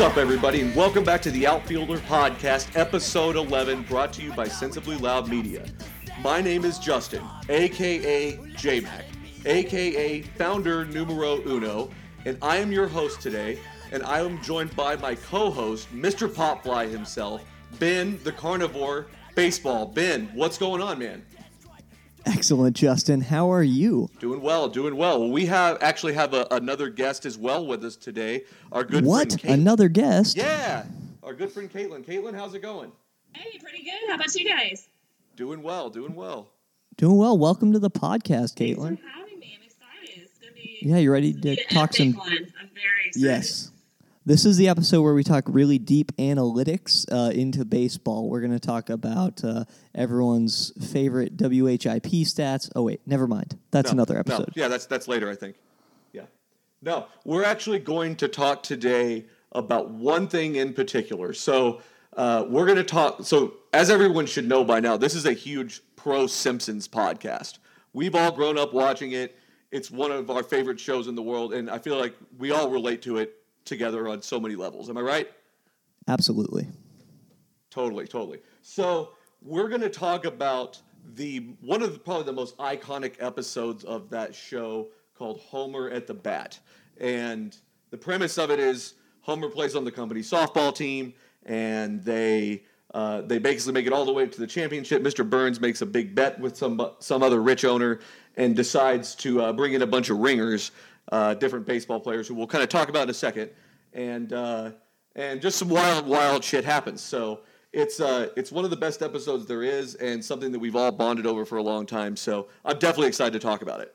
What's up, everybody, and welcome back to the Outfielder Podcast, episode 11, brought to you by Sensibly Loud Media. My name is Justin, aka JMac, aka founder numero uno, and I am your host today. And I am joined by my co-host, Mr. Popfly himself, Ben the Carnivore Baseball. Ben, what's going on, man? Excellent, Justin. How are you? Doing well, doing well. Well, we have actually have a, another guest as well with us today. Our good what? friend Caitlin. Another guest? Yeah, our good friend Caitlin. Caitlin, how's it going? Hey, pretty good. How about you guys? Doing well, doing well. Doing well. Welcome to the podcast, Caitlin. Thanks for Caitlin. having me. I'm excited. It's gonna be Yeah, you ready to talk some? one. I'm very excited. Yes. This is the episode where we talk really deep analytics uh, into baseball. We're going to talk about uh, everyone's favorite WHIP stats. Oh wait, never mind. That's No, another no. episode. Yeah, that's that's later, I think. Yeah. No, we're actually going to talk today about one thing in particular. So uh, we're going to talk. So as everyone should know by now, this is a huge pro Simpsons podcast. We've all grown up watching it. It's one of our favorite shows in the world, and I feel like we all relate to it together on so many levels. Am I right? Absolutely. Totally, totally. So we're going to talk about the one of the, probably the most iconic episodes of that show called Homer at the Bat, and the premise of it is Homer plays on the company softball team, and they uh, they basically make it all the way to the championship. Mr. Burns makes a big bet with some some other rich owner and decides to uh, bring in a bunch of ringers, uh, different baseball players who we'll kind of talk about in a second, and uh, and just some wild wild shit happens. So it's uh it's one of the best episodes there is, and something that we've all bonded over for a long time. So I'm definitely excited to talk about it.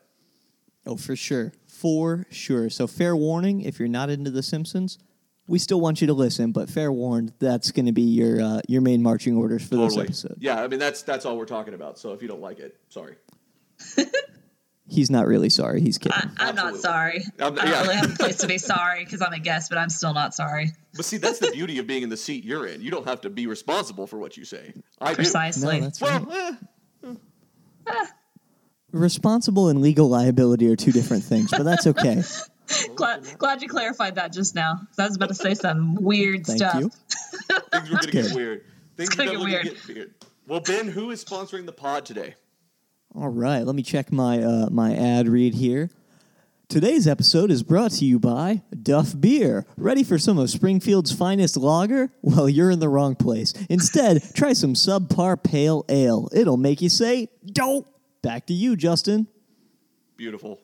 Oh, for sure. For sure. So, fair warning if you're not into The Simpsons, we still want you to listen, but fair warned, that's going to be your uh, your main marching orders for this episode. Yeah, I mean that's that's all we're talking about. So if you don't like it, sorry. He's not really sorry. He's kidding. I, I'm not Absolutely. sorry. Um, I don't yeah. really have a place to be sorry because I'm a guest, but I'm still not sorry. But see, that's the beauty of being in the seat you're in. You don't have to be responsible for what you say. I. Precisely. no, that's right. Well, eh, Responsible and legal liability are two different things, but that's okay. glad, glad you clarified that just now. I was about to say some weird Thank stuff. you. things were going to get weird. Things gonna are get definitely gonna get weird. Well, Ben, who is sponsoring the pod today? All right, let me check my uh, my ad read here. Today's episode is brought to you by Duff Beer. Ready for some of Springfield's finest lager? Well, you're in the wrong place. Instead, try some subpar pale ale. It'll make you say, "Don't." Back to you, Justin. Beautiful,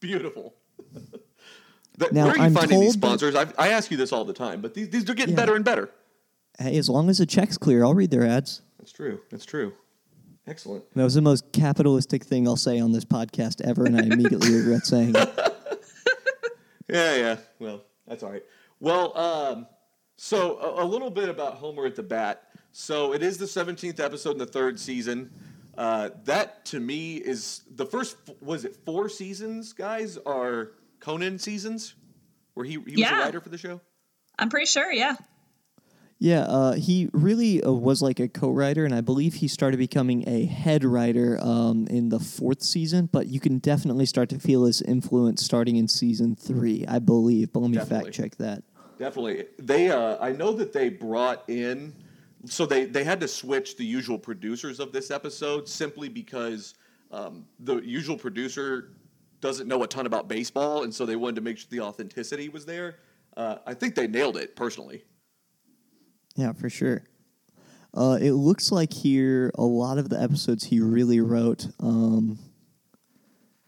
beautiful. That- Now, where are you I'm finding these told that- sponsors? I, I ask you this all the time, but these, these are getting Yeah. better and better. Hey, as long as the check's clear, I'll read their ads. That's true. That's true. Excellent. That was the most capitalistic thing I'll say on this podcast ever, and I immediately regret saying it. Yeah, yeah. Well, that's all right. Well, um, so a, a little bit about Homer at the Bat. So it is the 17th episode in the third season. Uh, that to me is the first. Was it four seasons, guys? Are Conan seasons? Where he, he was a writer for the show? I'm pretty sure, yeah. Yeah, uh, he really uh, was like a co-writer, and I believe he started becoming a head writer um, in the fourth season. But you can definitely start to feel his influence starting in season three, I believe. But let me Definitely. fact check that. Definitely. They uh, I know that they brought in so they, they had to switch the usual producers of this episode simply because um, the usual producer doesn't know a ton about baseball, and so they wanted to make sure the authenticity was there. Uh, I think they nailed it personally. Yeah, for sure. Uh, it looks like here a lot of the episodes he really wrote. Um,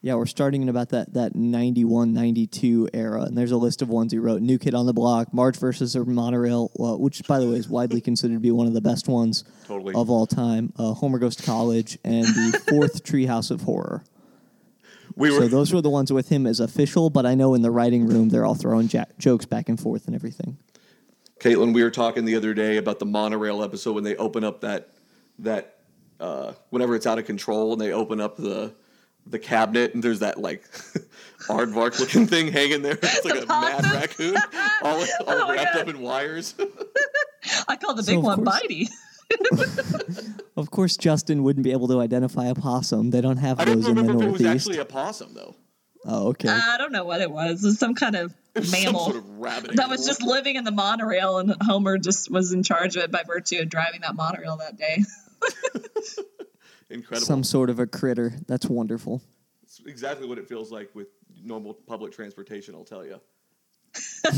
yeah, we're starting in about that, that 91, 92 era. And there's a list of ones he wrote New Kid on the Block, Marge versus the Monorail, uh, which, by the way, is widely considered to be one of the best ones Totally. of all time. Uh, Homer Goes to College, and the fourth Treehouse of Horror. We were So those were the ones with him as official, but I know in the writing room they're all throwing ja- jokes back and forth and everything. Caitlin, we were talking the other day about the monorail episode when they open up that that uh, whenever it's out of control and they open up the the cabinet and there's that like aardvark looking thing hanging there. It's like The a mad possum. raccoon, all, all Oh wrapped God. up in wires. I call the So, big of one course- Bitey. Of course, Justin wouldn't be able to identify a possum. They don't have I don't those in the remember if it was Northeast. actually a possum though. Oh, okay. Uh, I don't know what it was. It was some kind of Some mammal sort of rabbit that animal. was just living in the monorail, and Homer just was in charge of it by virtue of driving that monorail that day. incredible. Some sort of a critter. That's wonderful. It's exactly what it feels like with normal public transportation. I'll tell you.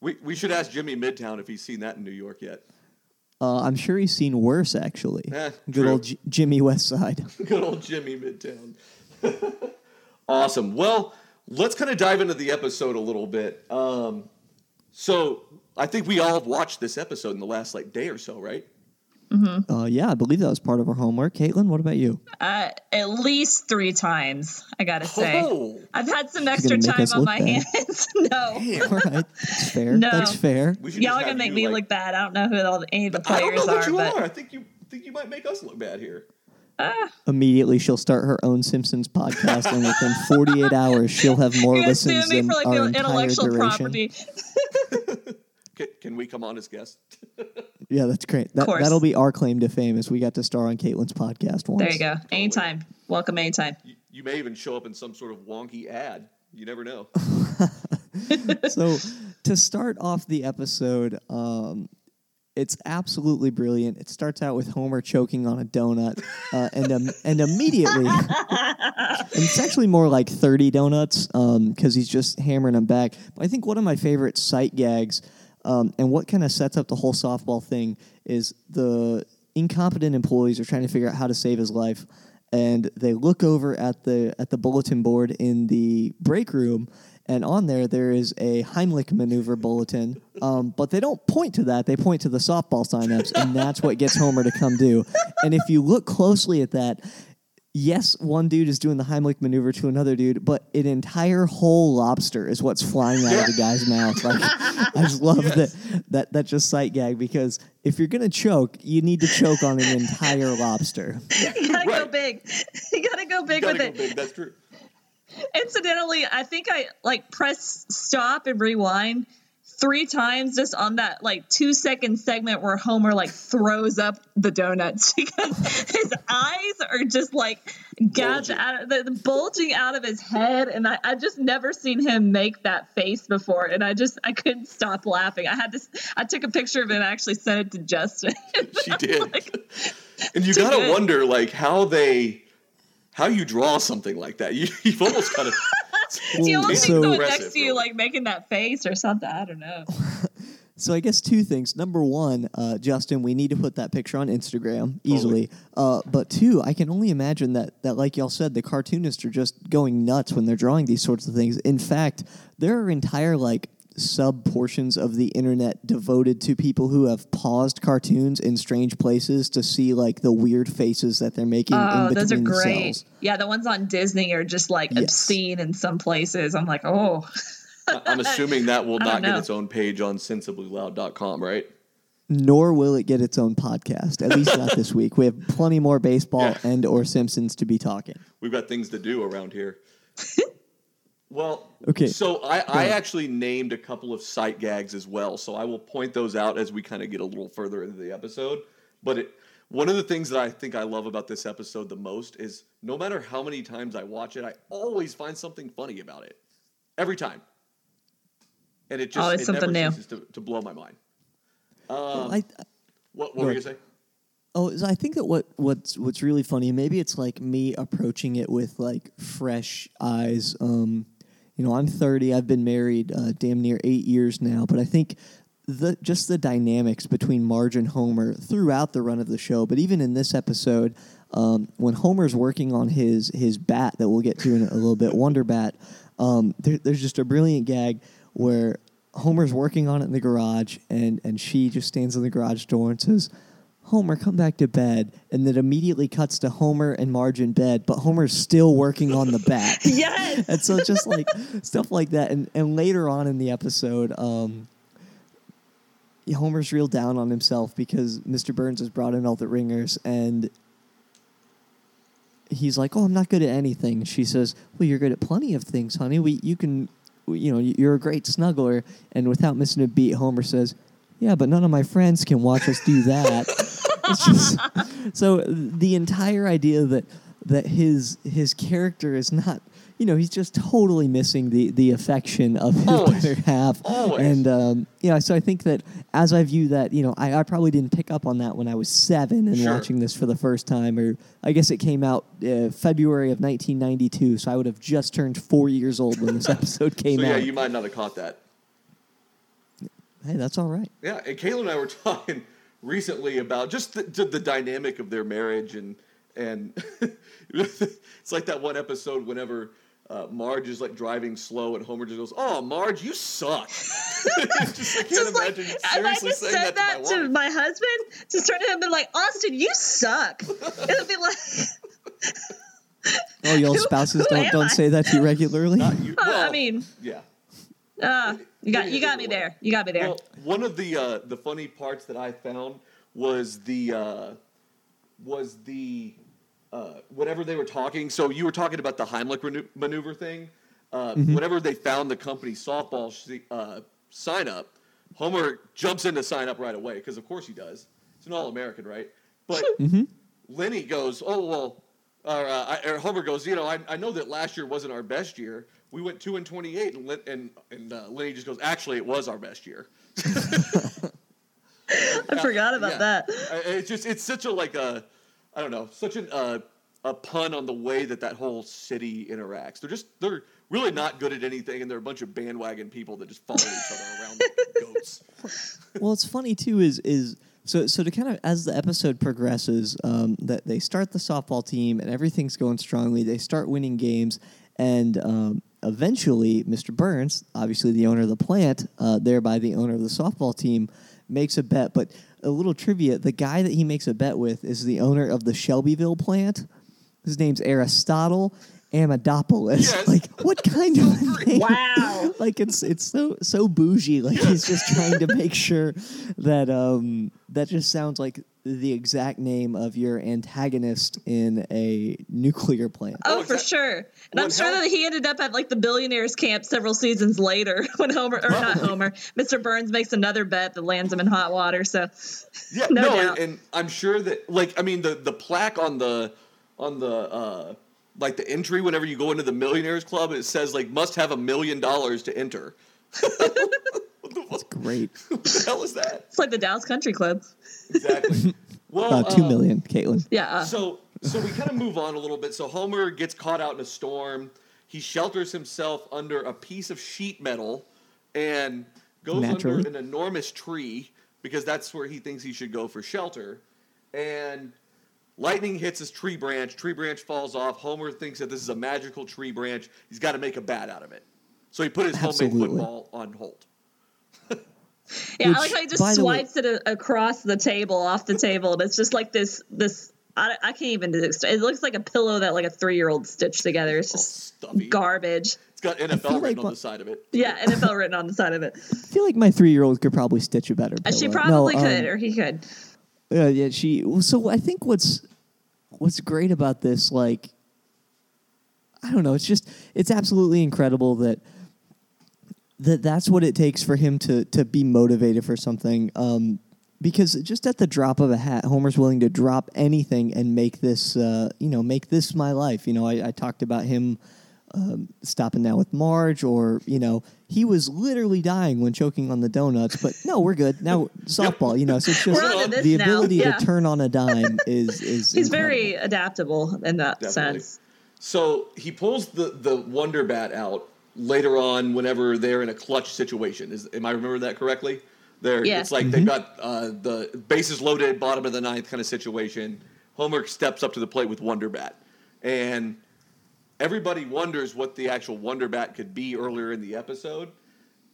we we should ask Jimmy Midtown if he's seen that in New York yet. Uh, I'm sure he's seen worse, actually. Eh, Good true. old J- Jimmy Westside. Good old Jimmy Midtown. Awesome. Well, let's kind of dive into the episode a little bit. Um, so I think we all have watched this episode in the last like day or so, right? Uh, yeah, I believe that was part of our homework. Caitlin, what about you? Uh, at least three times, I gotta say. Oh, I've had some gonna extra time on my bad. hands. no. All right, that's fair. No. That's fair. Y'all are gonna make you, me like- look bad. I don't know who all the, any of the I don't players know that are, you but are. I think you think you might make us look bad here. Immediately, she'll start her own Simpsons podcast, and within 48 hours, she'll have more you're gonna sue listens than for like our the entire intellectual duration. property. Can, can we come on as guests? Yeah, that's great. That, course. that'll be our claim to fame is we got to star on Caitlin's podcast once. There you go. Anytime. Welcome anytime. You, you may even show up in some sort of wonky ad. You never know. so to start off the episode, um, it's absolutely brilliant. It starts out with Homer choking on a donut, uh, and um, and immediately, and it's actually more like thirty donuts because he's just hammering them back. But I think one of my favorite sight gags, um, and what kind of sets up the whole softball thing, is the incompetent employees are trying to figure out how to save his life and they look over at the at the bulletin board in the break room and on there there is a Heimlich maneuver bulletin um, but they don't point to that they point to the softball signups and that's what gets Homer to come do and if you look closely at that yes one dude is doing the Heimlich maneuver to another dude but an entire whole lobster is what's flying out of the guy's mouth like I just love that that that just sight gag because if you're gonna choke you need to choke on an entire lobster You gotta go big. You gotta go big Gotta with go it. big. That's true. Incidentally, I think I like press stop and rewind three times just on that like two second segment where Homer like throws up the donuts because his eyes are just like Bulging. out of the, the bulging out of his head and I, I just never seen him make that face before and I just I couldn't stop laughing. I had this I took a picture of it and I actually sent it to Justin. She did. Like, and you gotta good. wonder like how they how you draw something like that. You, you've almost kind of you Well, almost so- think someone next to you like making that face or something. I don't know. So I guess two things. Number one, uh, Justin, we need to put that picture on Instagram easily. Uh, but two, I can only imagine that that like y'all said, the cartoonists are just going nuts when they're drawing these sorts of things. In fact, there are entire like sub portions of the internet devoted to people who have paused cartoons in strange places to see like the weird faces that they're making Oh, in those are great. cells. Yeah, the ones on Disney are just like Yes. obscene in some places. I'm like, oh, I'm assuming that will not get its own page on sensiblyloud.com, right? Nor will it get its own podcast. At least not this week. We have plenty more baseball Yeah. and or Simpsons to be talking. We've got things to do around here. well, Okay. So I, I actually named a couple of sight gags as well. So I will point those out as we kind of get a little further into the episode. But it, one of the things that I think I love about this episode the most is no matter how many times I watch it, I always find something funny about it. Every time. And it just Always it something never new. ceases to, to blow my mind. Well, Um, I, what what were you ahead. going to say? Oh, I think that what what's what's really funny. Maybe it's like me approaching it with like fresh eyes. Um, you know, I'm 30. I've been married uh, damn near eight years now. But I think the just the dynamics between Marge and Homer throughout the run of the show, but even in this episode, um, when Homer's working on his his bat that we'll get to in a little bit, Wonder Bat. Um, there, there's just a brilliant gag where Homer's working on it in the garage, and and she just stands in the garage door and says. Homer, come back to bed. And then immediately cuts to Homer and Marge in bed, but Homer's still working on the bat. yes. and so just like stuff like that. And, and later on in the episode, um, Homer's real down on himself because Mr. Burns has brought in all the ringers and he's like, "Oh, I'm not good at anything." She says, "Well, you're good at plenty of things, honey. We you can, you know, you're a great snuggler." And without missing a beat, Homer says, "Yeah, but none of my friends can watch us do that." it's just so the entire idea that that his his character is not you know, he's just totally missing the the affection of his Always. better half. Always. And um, you know, so I think that as I view that, you know, I, I probably didn't pick up on that when I was seven and Sure. watching this for the first time, or I guess it came out uh, February of 1992, so I would have just turned four years old when this episode came So yeah, out. you might not have caught that. hey, that's all right. Yeah, and Kayla and I were talking recently about just the, the, the dynamic of their marriage, and and it's like that one episode whenever uh, Marge is like driving slow, and Homer just goes, "Oh, Marge, you suck." just, I can't just like, imagine if I seriously just saying said that, that to my to my husband, just turn to him and be like, Austin, you suck. It would be like, Oh, y'all Who- spouses who don't don't I? say that to you regularly. Not you- uh, I mean, yeah. uh, you got you got me there. You got me there. Well, one of the uh, the funny parts that I found was the uh, was the uh, whenever they were talking. So you were talking about the Heimlich maneuver thing. Uh, Whenever they found the company softball sh- uh, sign up, Homer jumps in to sign up right away because of course he does. It's an All American, right? But Lenny goes, "Oh well." Or, uh, or Homer goes, you know, I, I know that last year wasn't our best year. We went two and twenty-eight, and Len- and and uh, Lenny just goes, actually, it was our best year. I forgot about Yeah. that. It's just it's such a like a I don't know such an uh, a pun on the way that that whole city interacts. They're just they're really not good at anything, and they're a bunch of bandwagon people that just follow each other around like goats. well, it's funny too. Is is so so to kind of as the episode progresses, um, that they start the softball team and everything's going strongly. They start winning games, and um, eventually, Mr. Burns, obviously the owner of the plant, uh, thereby the owner of the softball team, makes a bet. But a little trivia: the guy that he makes a bet with is the owner of the Shelbyville plant. His name's Aristotle. Amadopoulos. Yes. Like what kind of a name? Wow. like it's it's so so bougie. Like he's just trying to make sure that um that just sounds like the exact name of your antagonist in a nuclear plant. Oh, Oh, for sure. And Well, I'm sure how- that he ended up at like the billionaires camp several seasons later when Homer, or not Homer, Mr. Burns makes another bet that lands him in hot water. So, Yeah, No no, doubt. and, and I'm sure that like I mean the the plaque on the on the uh like the entry whenever you go into the millionaires club it says like must have a million dollars to enter. what, the, great. what the hell is that? it's like the Dallas Country Club. Exactly. Well, Uh, two uh, million, Caitlin. Yeah. Uh, So so we kind of move on a little bit. So Homer gets caught out in a storm. He shelters himself under a piece of sheet metal and goes Naturally. under an enormous tree because that's where he thinks he should go for shelter. And lightning hits his tree branch. Tree branch falls off. Homer thinks that this is a magical tree branch. He's got to make a bat out of it. So he put his homemade Absolutely. football on hold. Yeah, which, I like how he just by the way- swipes it across the table, off the table, and it's just like this. This I, I can't even. It looks like a pillow that like a three year old stitched together. It's just stuffy. garbage. It's got NFL feel like written on the side of it. Yeah, NFL written on the side of it. I feel like my three year old could probably stitch a better. Uh, She probably No, could, um, or he could. Yeah, yeah. She. well, So I think what's what's great about this, like, I don't know. It's just it's absolutely incredible that that that's what it takes for him to to be motivated for something. Um, because just at the drop of a hat, Homer's willing to drop anything and make this, uh, you know, make this my life. You know, I, I talked about him um, stopping now with Marge, or you know, he was literally dying when choking on the donuts. But no, we're good now. Softball, you know, so it's just We're onto this the ability yeah. to turn on a dime is is He's incredible. very adaptable in that Definitely. sense. So he pulls the, the Wonder Bat out later on whenever they're in a clutch situation. Is am I remembering that correctly? There, Yeah. it's like they've got uh, the bases loaded, bottom of the ninth kind of situation. Homer steps up to the plate with Wonder Bat, and everybody wonders what the actual Wonder Bat could be earlier in the episode.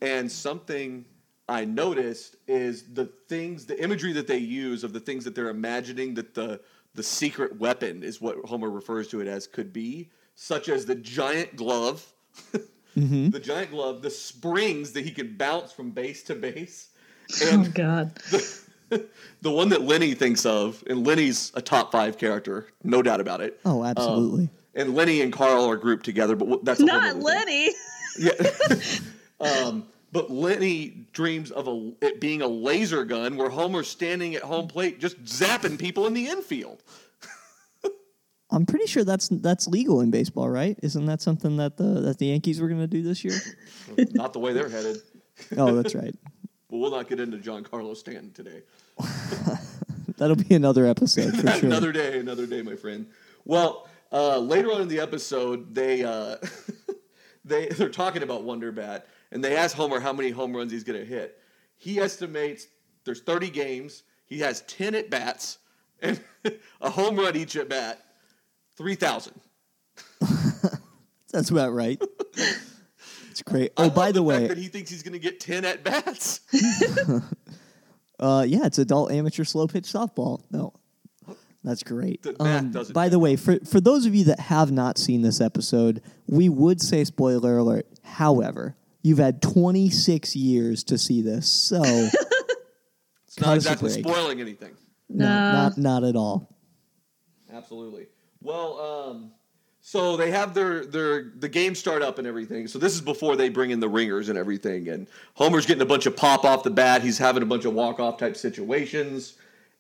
And something I noticed is the things, the imagery that they use of the things that they're imagining that the the secret weapon is what Homer refers to it as could be, such as the giant glove, the giant glove, the springs that he can bounce from base to base, Oh God. the one that Lenny thinks of, and Lenny's a top five character, no doubt about it. Oh, absolutely. Um, and Lenny and Carl are grouped together, but that's a Not nother thing. Lenny. Yeah. um, but Lenny dreams of a, it being a laser gun where Homer's standing at home plate just zapping people in the infield. I'm pretty sure that's that's legal in baseball, right? Isn't that something that the that the Yankees were going to do this year? Not the way they're headed. oh, that's right. But we'll not get into Giancarlo Stanton today. That'll be another episode for sure. another day, another day, my friend. Well, uh, later on in the episode, they uh, they they're talking about Wonder Bat, and they ask Homer how many home runs he's going to hit. He estimates there's 30 games. He has 10 at bats and a home run each at bat. 3,000. That's about right. It's great. I Oh, love by the, way, fact that he thinks he's going to get 10 at bats. Uh, yeah, it's adult amateur slow pitch softball. No, that's great. Um, The math doesn't by the way, for for those of you that have not seen this episode, we would say spoiler alert. However, you've had 26 years to see this, so It's not Cut us a exactly spoiling anything. no, No. not not at all. Absolutely. Well, um, so they have their their the game start up and everything. So this is before they bring in the ringers and everything. And Homer's getting a bunch of pop off the bat. He's having a bunch of walk off type situations.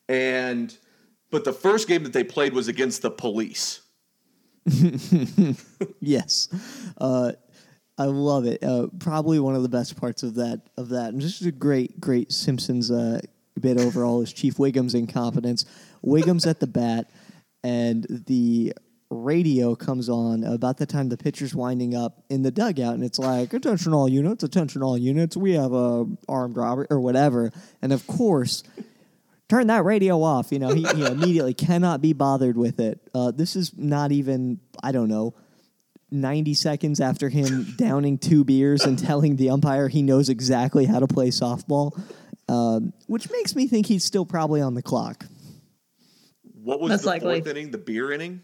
And but the first game that they played was against the police. Yes, uh, I love it. Uh, probably one of the best parts of that of that, and just a great, great Simpsons uh, bit overall is Chief Wiggum's incompetence. Wiggum's at the bat, and the radio comes on about the time the pitcher's winding up in the dugout, and it's like, "Attention all units! Attention all units! We have a armed robbery or whatever." And of course. Turn that radio off. You know, he, he immediately cannot be bothered with it. Uh, this is not even, I don't know, 90 seconds after him downing two beers and telling the umpire he knows exactly how to play softball, um, which makes me think he's still probably on the clock. What was Most the likely. fourth inning? The beer inning?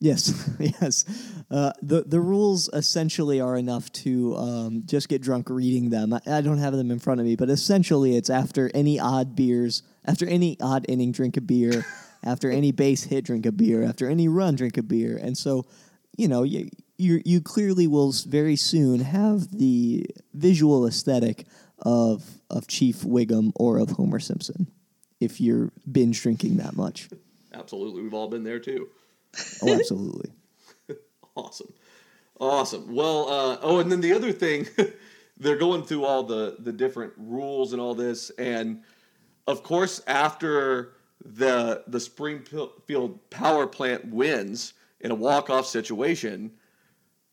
Yes, yes. Uh, the the rules essentially are enough to um, just get drunk reading them. I, I don't have them in front of me, but essentially it's after any odd beers, after any odd inning, drink a beer, after any base hit, drink a beer, after any run, drink a beer, and so you know you you you clearly will very soon have the visual aesthetic of of Chief Wiggum or of Homer Simpson if you're binge drinking that much. Absolutely. We've all been there too. Oh, absolutely. Awesome. Awesome. Well, uh, oh, and then the other thing, they're going through all the, the different rules and all this. And of course, after the, the Springfield power plant wins in a walk-off situation,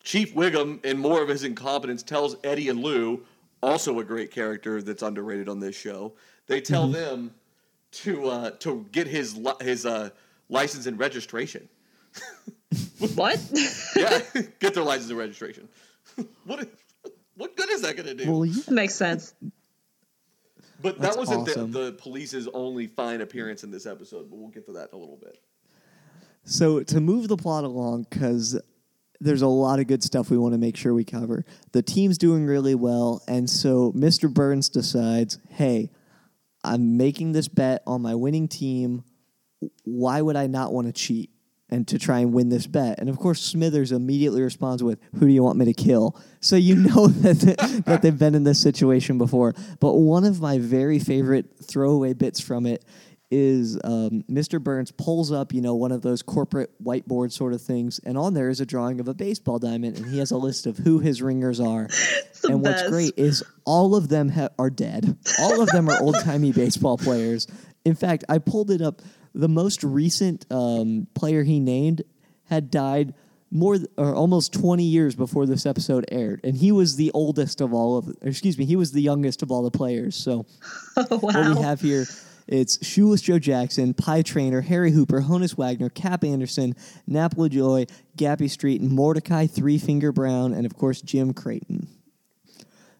Chief Wiggum, in more of his incompetence, tells Eddie and Lou, also a great character that's underrated on this show, they tell them to uh, to get his li- his uh, license and registration. What? Yeah, get their license and registration. what is, what good is that going to do? Well, yeah. Makes sense. but that wasn't awesome. the, the police's only fine appearance in this episode. But we'll get to that in a little bit. So to move the plot along, because there's a lot of good stuff we want to make sure we cover. The team's doing really well, and so Mr. Burns decides, "Hey, I'm making this bet on my winning team. Why would I not want to cheat and to try and win this bet?" And of course, Smithers immediately responds with, "Who do you want me to kill?" So you know that that they've been in this situation before. But one of my very favorite throwaway bits from it is um, Mr. Burns pulls up, you know, one of those corporate whiteboard sort of things, and on there is a drawing of a baseball diamond, and he has a list of who his ringers are. and what's great is all of them ha- are dead. All of them are old timey baseball players. In fact, I pulled it up. The most recent um, player he named had died more th- or almost 20 years before this episode aired, and he was the oldest of all of. Excuse me, he was the youngest of all the players. So Oh, wow. what we have here it's Shoeless Joe Jackson, Pie Traynor, Harry Hooper, Honus Wagner, Cap Anderson, Nap Joy, Gabby Street, and Mordecai Three Finger Brown, and of course Jim Creighton.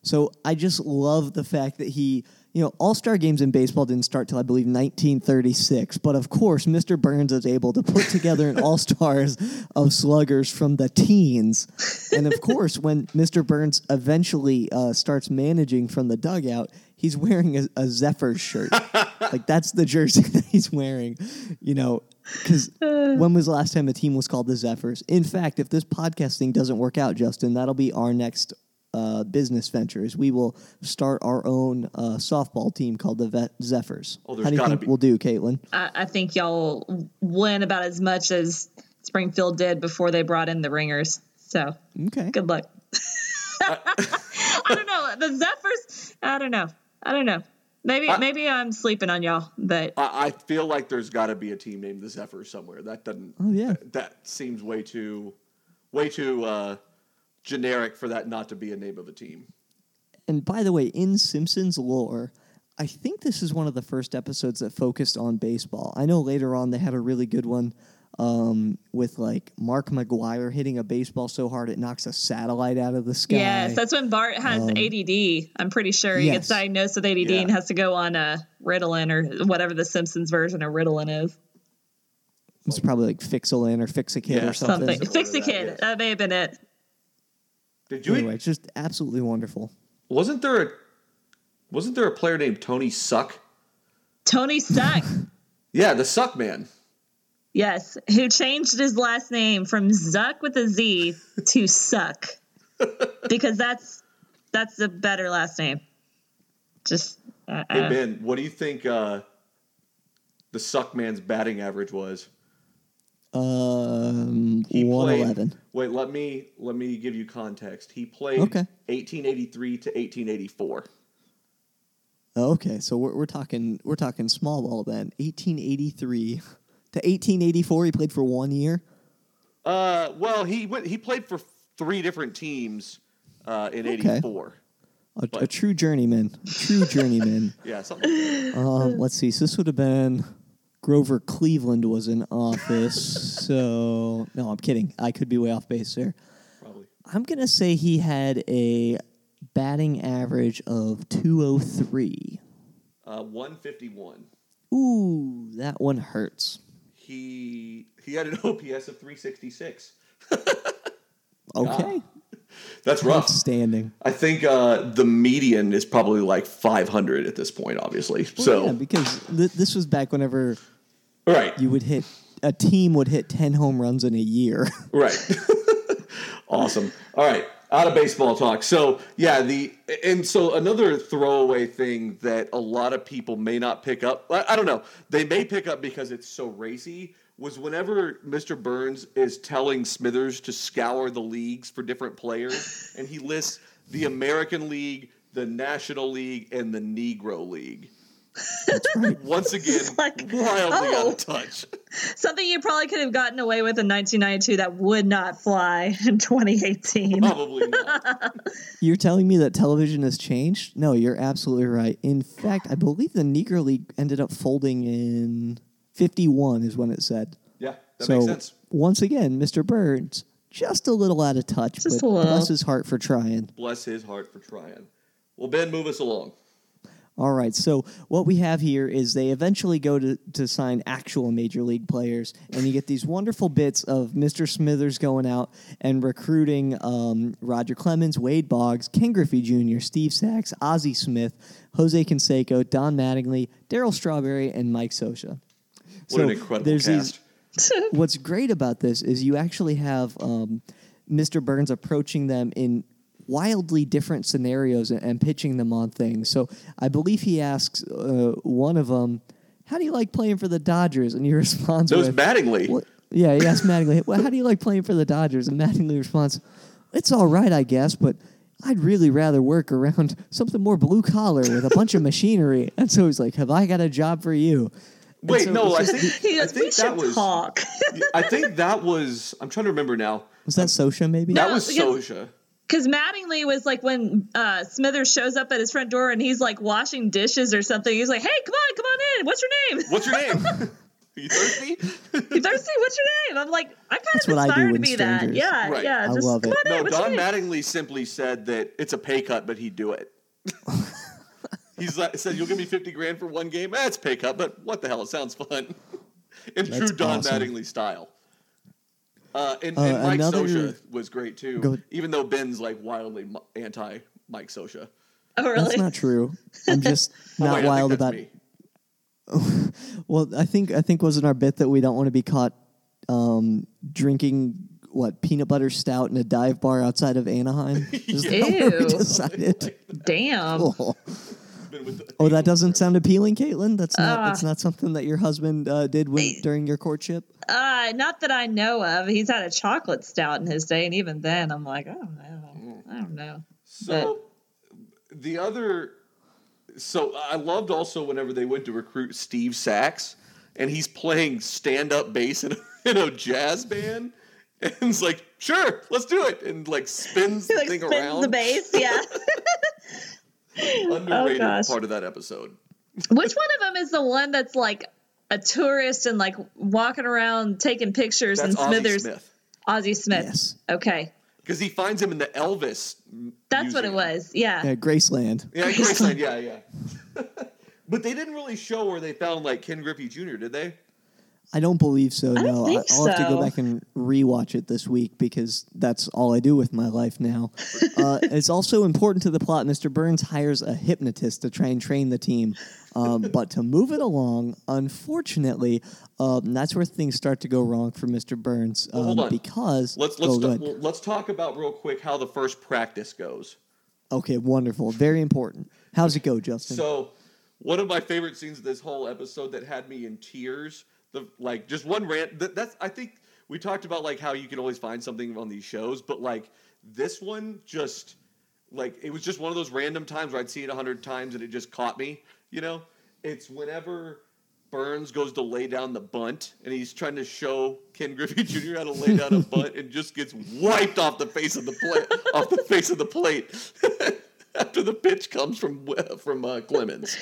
So I just love the fact that he, you know, All Star games in baseball didn't start till I believe 1936, but of course Mr. Burns is able to put together an All Stars of sluggers from the teens, and of course when Mr. Burns eventually uh, starts managing from the dugout, he's wearing a, a Zephyr shirt, like that's the jersey that he's wearing, you know. Because when was the last time a team was called the Zephyrs? In fact, if this podcast thing doesn't work out, Justin, that'll be our next uh, business ventures. We will start our own uh, softball team called the Vet Zephyrs. Oh, How do you think be- we'll do, Caitlin? I, I think y'all win about as much as Springfield did before they brought in the ringers. So Okay. good luck. I don't know. The Zephyrs, I don't know. I don't know. Maybe I- maybe I'm sleeping on y'all, but I, I feel like there's got to be a team named the Zephyr somewhere. That doesn't. Oh, yeah. That, that seems way too, way too uh, generic for that not to be a name of a team. And by the way, in Simpsons lore, I think this is one of the first episodes that focused on baseball. I know later on they had a really good one um, with like Mark McGwire hitting a baseball so hard it knocks a satellite out of the sky. yes, that's when Bart has ADD. I'm pretty sure he gets diagnosed with ADD Yeah. and has to go on a Ritalin or whatever the Simpsons version of Ritalin is. it's probably like Fixalin or Fix a Kid Yeah, or something. Something. Similar Fix a that, kid. yes. That may have been it. Did you? Anyway, it's just absolutely wonderful. Wasn't there a, wasn't there a player named Tony Suck? Tony Suck. Yeah, the Suck Man. Yes, who changed his last name from Zuck with a Z to Suck because that's that's a better last name. Just uh, Hey uh, Ben, what do you think uh, the Suck Man's batting average was? Um, He one played- Wait, let me let me give you context. He played Okay. 1883 to 1884. Okay, so we're, we're talking we're talking small ball then. Eighteen eighty three to eighteen eighty four. He played for one year. Uh, well, he went. He played for three different teams uh, in Okay. '84. A, a But- true journeyman. A true journeyman. Yeah, something. Like that. Um, let's see. So this would have been Grover Cleveland was in office. so no, I'm kidding. I could be way off base there. Probably. I'm gonna say he had a batting average of 203. Uh, 151. Ooh, that one hurts. He he had an OPS of 366. Okay, That's rough. outstanding. I think uh, the median is probably like 500 at this point. Obviously, Well, so yeah, because th- this was back whenever right, you would hit a team would hit 10 home runs in a year. right. awesome. All right, out of baseball talk. So yeah, the and so another throwaway thing that a lot of people may not pick up. I, I don't know. They may pick up because it's so racy. Was whenever Mr. Burns is telling Smithers to scour the leagues for different players, and he lists the American League, the National League, and the Negro League. That's right. Once again, Like, wildly oh. out of oh. touch. something you probably could have gotten away with in 1992 that would not fly in 2018. Probably not. You're telling me that television has changed? No, you're absolutely right. In fact, I believe the Negro League ended up folding in 51 is when it said. Yeah, that so makes sense. once again, Mr. Burns just a little out of touch, Just but a little. bless his heart for trying. Bless his heart for trying. Well, Ben, move us along. All right, so what we have here is they eventually go to, to sign actual major league players, and you get these wonderful bits of Mr. Smithers going out and recruiting um, Roger Clemens, Wade Boggs, Ken Griffey Jr., Steve Sax, Ozzie Smith, Jose Canseco, Don Mattingly, Darryl Strawberry, and Mike Scioscia. What an incredible there's cast. These, what's great about this is you actually have um, Mr. Burns approaching them in wildly different scenarios and, and pitching them on things. So I believe he asks uh, one of them, "How do you like playing for the Dodgers?" And he responds That was Mattingly. "What- "Yeah." He asks Mattingly, "Well, how do you like playing for the Dodgers?" And Mattingly responds, "It's all right, I guess, but." I'd really rather work around something more blue collar with a bunch of machinery. And so he's like, Have I got a job for you? And Wait, so no, I think He I goes, we think that was talk. I think that was I'm trying to remember now. Was that Scioscia maybe? That was because- Soja. Because Mattingly was like when uh, Smithers shows up at his front door and he's like washing dishes or something. He's like, "Hey, come on, come on in. What's your name? What's your name? you thirsty? You thirsty? What's your name?" I'm like, I'm kind That's of what inspired to when be that. Yeah, Right. yeah. I love come it. on in. No, What's Don your name? Mattingly simply said that it's a pay cut, but he'd do it. He's like, said, "You'll give me fifty grand for one game. That's pay cut, but what the hell? It sounds fun." In That's true Don awesome. Mattingly style. Uh, and, Uh, and Mike another- Scioscia was great too, Go- even though Ben's like wildly anti Mike Scioscia. Oh, That's really? not true. I'm just Oh, not wait, wild about. me. Well, I think I think wasn't our bit that we don't want to be caught um, drinking what peanut butter stout in a dive bar outside of Anaheim. Is that what we Ew. decided? Damn. Oh. Husband with. Oh, that doesn't sound appealing, Caitlin. That's not that's not something that your husband uh, did when during your courtship. Uh, not that I know of. He's had a chocolate stout in his day, and even then, I'm like, I don't know. I don't know. So the other, so I loved also whenever they went to recruit Steve Sax, and he's playing stand-up bass in a, in a jazz band, and it's like, sure, let's do it, and like spins He the like thing spins around. the bass. Yeah. Oh, Underrated gosh. part of that episode. Which one of them is the one that's like a tourist and like walking around taking pictures That's and Ozzie Smithers? Smith Ozzie Smith. Yes. Okay. because he finds him in the Elvis. That's what it was. Yeah. Yeah, Graceland. Yeah, Graceland. yeah, yeah. but they didn't really show where they found like Ken Griffey Jr. Did they? I don't believe so. I don't no, think I'll have to go back and rewatch it this week because that's all I do with my life now. uh, it's also important to the plot. Mr. Burns hires a hypnotist to try and train the team, um, but to move it along, unfortunately, um, that's where things start to go wrong for Mr. Burns. Um, Well, hold on. because Let's let's oh, go ta- well, let's talk about real quick how the first practice goes. okay, wonderful, very important. How's it go, Justin? So, one of my favorite scenes of this whole episode that had me in tears, the like just one rant. That, that's I think we talked about like how you can always find something on these shows, but like this one just like it was just one of those random times where I'd see it a hundred times and it just caught me. You know, it's whenever. Burns goes to lay down the bunt, and he's trying to show Ken Griffey Jr. how to lay down a bunt, and just gets wiped off the face of the plate. off the face of the plate after the pitch comes from from uh, Clemens.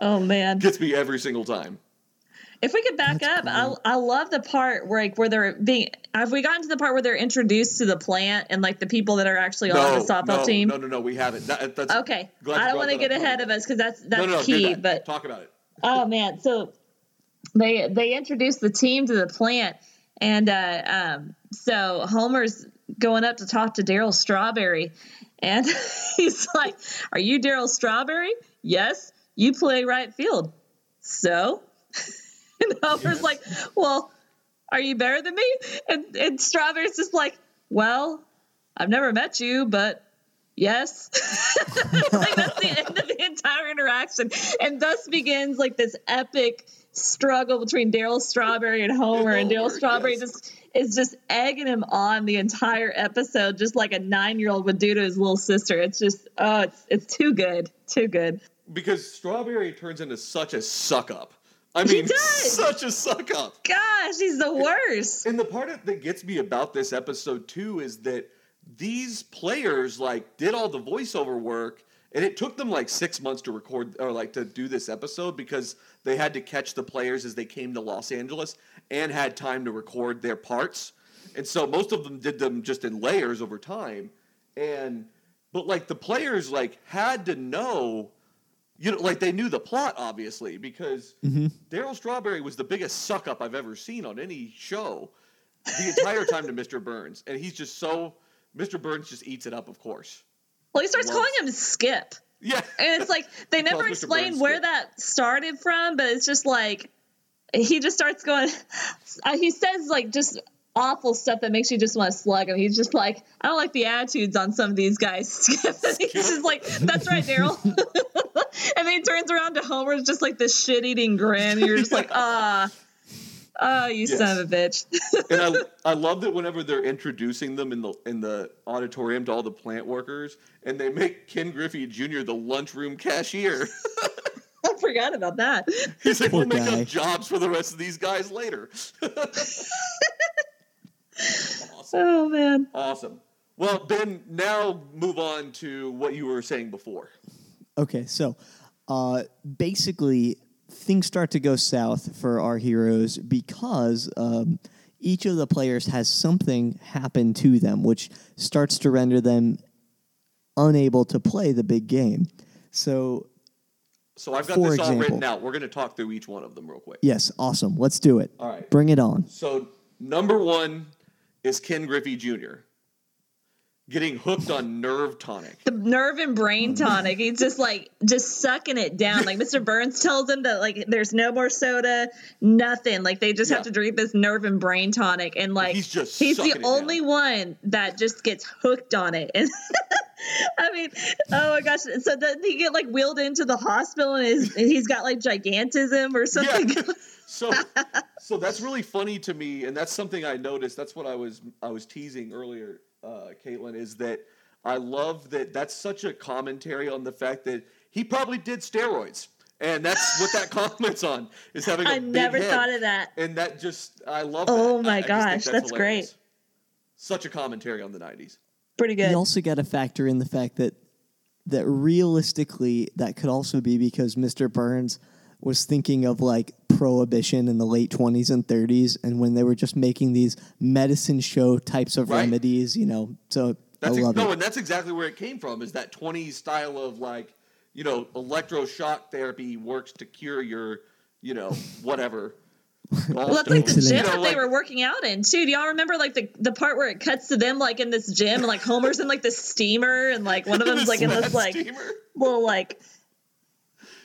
Oh man. Gets me every single time. If we could back That's up, I, I love the part where like where they're being. Have we gotten to the part where they're introduced to the plant and like the people that are actually on the softball no, team? no, no, no, we haven't. That, that's Okay, glad you I don't want to get up. ahead of us because that's that's no, no, no, key. that. But talk about it. oh man, so they they introduced the team to the plant, and uh, um, so Homer's going up to talk to Darryl Strawberry, and he's like, "Are you Darryl Strawberry? Yes, you play right field. So." And Homer's like, "Well, are you better than me?" And and Strawberry's just like, "Well, I've never met you, but." Yes. like that's the end of the entire interaction. And thus begins like this epic struggle between Darryl Strawberry and Homer. And Darryl Strawberry yes. just is just egging him on the entire episode, just like a nine year old would do to his little sister. It's just oh, it's it's too good. Too good. Because Strawberry turns into such a suck up. I mean, does. such a suck up. Gosh, he's the worst. And the part that gets me about this episode too is that these players like did all the voiceover work and it took them like six months to record or like to do this episode because they had to catch the players as they came to Los Angeles and had time to record their parts. And so most of them did them just in layers over time. And but like the players like had to know you know, like they knew the plot obviously because Darryl Strawberry was the biggest suck up I've ever seen on any show the entire time to Mr. Burns, and he's just so Mr. Burns just eats it up, of course. Well, he starts Loves- calling him Skip. Yeah, And it's like they never Mr. explain where Skip. that started from, but it's just like he just starts going. uh, He says like just awful stuff that makes you just want to slug him. He's just like, I don't like the attitudes on some of these guys. And he's just like, that's right, Daryl. and then he turns around to Homer, it's just like this shit eating grin. And you're just like, ah, ah, you Yes. son of a bitch. and I I love that whenever they're introducing them in the in the auditorium to all the plant workers, and they make Ken Griffey Jr. the lunchroom cashier. I forgot about that. He's like, Poor we'll make guy. up jobs for the rest of these guys later. awesome. Oh man. Awesome. Well, Ben, now move on to what you were saying before. Okay, so uh, basically, things start to go south for our heroes because um, each of the players has something happen to them, which starts to render them unable to play the big game. So, So I've got this all written out. We're going to talk through each one of them real quick. yes, awesome. Let's do it. All right. Bring it on. So number one is Ken Griffey Jr. getting hooked on nerve tonic. the nerve and brain tonic. He's just like just sucking it down. Like Mr. Burns tells him that like there's no more soda, nothing. Like they just Yeah. have to drink this nerve and brain tonic, and like He's just he's the only down. one that just gets hooked on it. And I mean, oh my gosh! So then he get like wheeled into the hospital, and, his, and he's got like gigantism or something. Yeah. So, so that's really funny to me, and that's something I noticed. That's what I was I was teasing earlier, uh, Caitlin, is that I love that that's such a commentary on the fact that he probably did steroids. And that's what that comments on is having a I big never head. thought of that. And that just I love Oh that. my I- I just think gosh, that's great. Such a commentary on the 90s. Pretty good. You also got to factor in the fact that that realistically that could also be because Mr. Burns was thinking of like prohibition in the late 20s and 30s and when they were just making these medicine show types of Right. remedies, you know. So That's I ex- love no, it. and that's exactly where it came from. Is that 20s style of like, you know, electroshock therapy works to cure your, you know, whatever. Well, that's like the gym You know, that like- they were working out in too. Do y'all remember like the, the part where it cuts to them like in this gym and like Homer's in like the steamer and like one of them's like in this like steamer. little like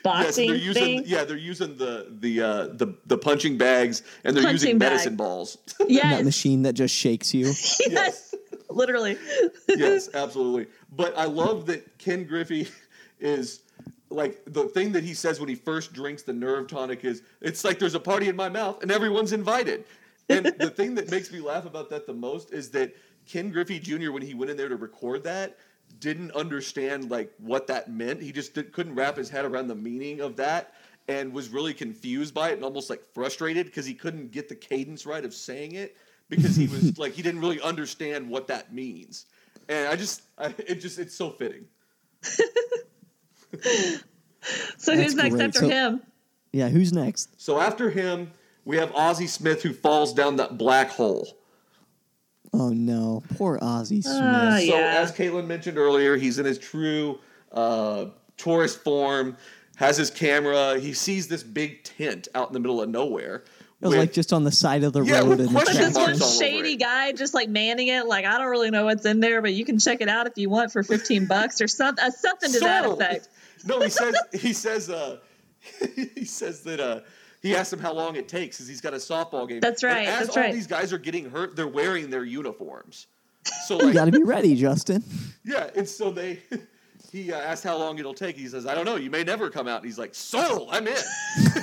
Yes, they're using thing. yeah, they're using the the uh, the the punching bags and they're Punching using bag. medicine balls. that machine that just shakes you. yes, literally. yes, absolutely. But I love that Ken Griffey is like the thing that he says when he first drinks the nerve tonic is it's like there's a party in my mouth and everyone's invited. And the thing that makes me laugh about that the most is that Ken Griffey Jr. when he went in there to record that didn't understand like what that meant. He just did, couldn't wrap his head around the meaning of that and was really confused by it and almost like frustrated because he couldn't get the cadence right of saying it because he was like he didn't really understand what that means. And I just I, it just it's so fitting. So That's who's next great. after So- him? Yeah, who's next? So after him, we have Ozzie Smith who falls down that black hole. Oh no, poor Ozzie Smith. Ah, So as Caitlin mentioned earlier, he's in his true uh, tourist form, has his camera. He sees this big tent out in the middle of nowhere. it was with- like just on the side of the Yeah, road with and the But this one shady guy just like manning it, like I don't really know what's in there, but you can check it out if you want for fifteen bucks or something, uh, something to that effect. No, he says he says uh, he says that uh, he asked him how long it takes because he's got a softball game. That's right. And right, as that's all right. these guys are getting hurt, they're wearing their uniforms. So You got to be ready, Justin. Yeah, and so they he uh, asked how long it'll take. He says, "I don't know. You may never come out." And he's like, "So I'm in."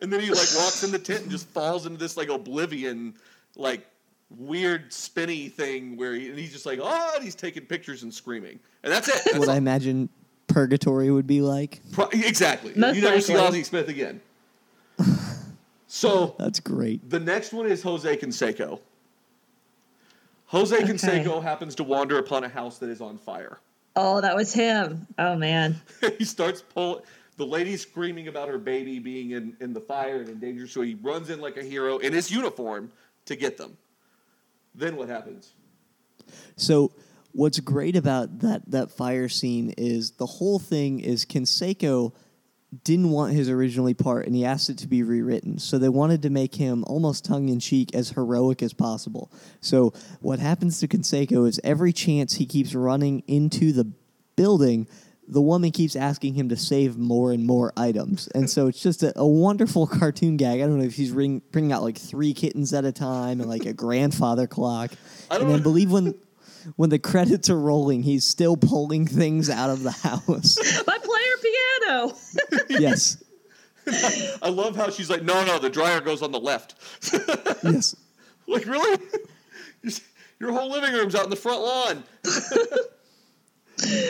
and then he like walks in the tent and just falls into this like oblivion, like weird spinny thing where he, and he's just like, "Oh," and he's taking pictures and screaming, and that's it. That's What I imagine purgatory would be like. Pro- exactly. Most you never see likely. Ozzie Smith again. So That's great. the next one is Jose Canseco. Jose Okay. Canseco happens to wander upon a house that is on fire. Oh, that was him. Oh man. he starts pulling. The lady screaming about her baby being in, in the fire and in danger, so he runs in like a hero in his uniform to get them. Then what happens? So what's great about that that fire scene is the whole thing is Canseco didn't want his originally part and he asked it to be rewritten. So they wanted to make him almost tongue in cheek as heroic as possible. So what happens to Canseco is every chance he keeps running into the building, the woman keeps asking him to save more and more items. And so it's just a, a wonderful cartoon gag. I don't know if he's ring, bringing out like three kittens at a time and like a grandfather clock. I don't And know. believe when when the credits are rolling, he's still pulling things out of the house. My player piano. yes. I love how she's like, no, no, the dryer goes on the left. Yes. like, really? Your whole living room's out in the front lawn.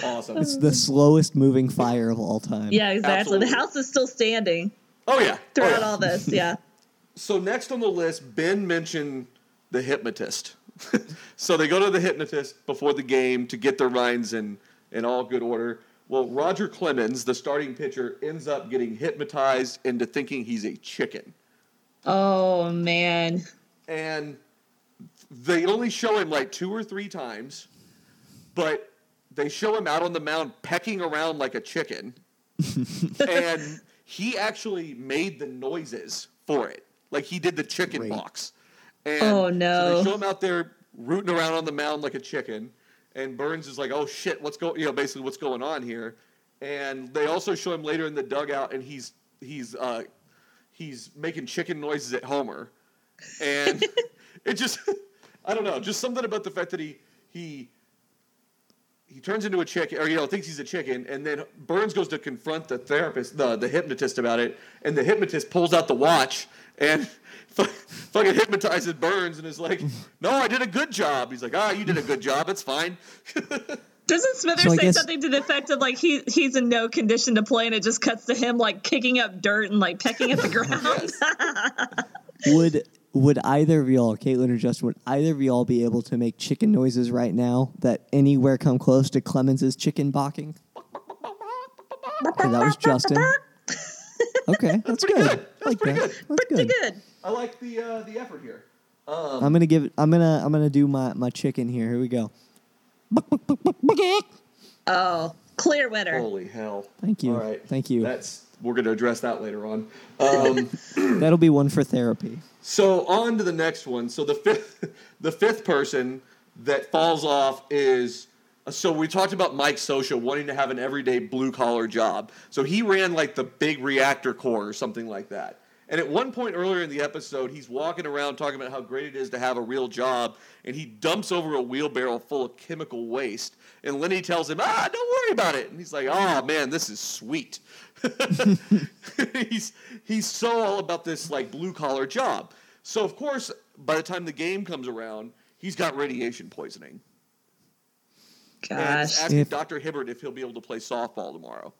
awesome. It's the slowest moving fire of all time. yeah, exactly. Absolutely. The house is still standing Oh, yeah. Oh, throughout yeah. all this. Yeah. So next on the list, Ben mentioned the hypnotist. so they go to the hypnotist before the game to get their minds in, in all good order. Well, Roger Clemens, the starting pitcher, ends up getting hypnotized into thinking he's a chicken. Oh man. And they only show him like two or three times, but they show him out on the mound pecking around like a chicken. and he actually made the noises for it. Like he did the chicken Great. box. And Oh, So no. they show him out there rooting around on the mound like a chicken. And Burns is like, "Oh shit, what's going? You know, basically what's going on here?" And they also show him later in the dugout, and he's he's uh, he's making chicken noises at Homer, and it just I don't know, just something about the fact that he he he turns into a chicken, or you know, thinks he's a chicken, and then Burns goes to confront the therapist, the the hypnotist about it, and the hypnotist pulls out the watch and fucking hypnotizes Burns and is like, "No, I did a good job." He's like, "Ah, you did a good job. It's fine." Doesn't Smithers So say guess- something to the effect of like he he's in no condition to play, and it just cuts to him like kicking up dirt and like pecking at the ground? would would either of y'all, Caitlin or Justin, would either of y'all be able to make chicken noises right now that anywhere come close to Clemens's chicken barking? Okay, that was Justin. Okay, that's pretty good. good. I That's like pretty that. good. That's Pretty good. good. I like the uh, the effort here. I'm gonna give it. I'm gonna. I'm gonna do my my chicken here. Here we go. Oh, clear winner. Holy hell! Thank you. All right, Thank you. That's we're going to address that later on. Um, That'll be one for therapy. So on to the next one. So the fifth, the fifth person that falls off is. So we talked about Mike Scioscia wanting to have an everyday blue collar job. So he ran like the big reactor core or something like that. And at one point earlier in the episode, he's walking around talking about how great it is to have a real job, and he dumps over a wheelbarrow full of chemical waste. And Lenny tells him, "Ah, don't worry about it." And he's like, "Oh man, this is sweet." he's he's so all about this like blue collar job. So of course, by the time the game comes around, he's got radiation poisoning. And Gosh, asking If- Dr. Hibbert if he'll be able to play softball tomorrow.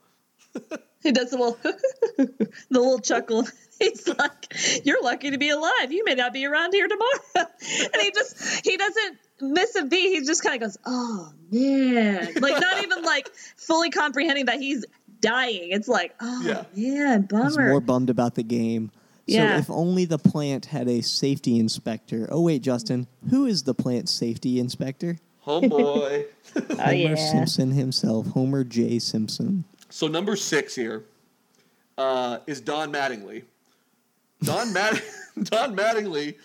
he does the little the little chuckle. He's like, "You're lucky to be alive. You may not be around here tomorrow." and he just he doesn't miss a beat. He just kind of goes, "Oh man," like not even like fully comprehending that he's dying. It's like, "Oh Yeah. man, He's bummer." more bummed about the game. Yeah. So if only the plant had a safety inspector. Oh wait, Justin, who is the plant safety inspector? Homeboy. oh Homer yeah. Simpson himself, Homer J. Simpson. so number six here uh, is Don Mattingly. Don Mad- Don Mattingly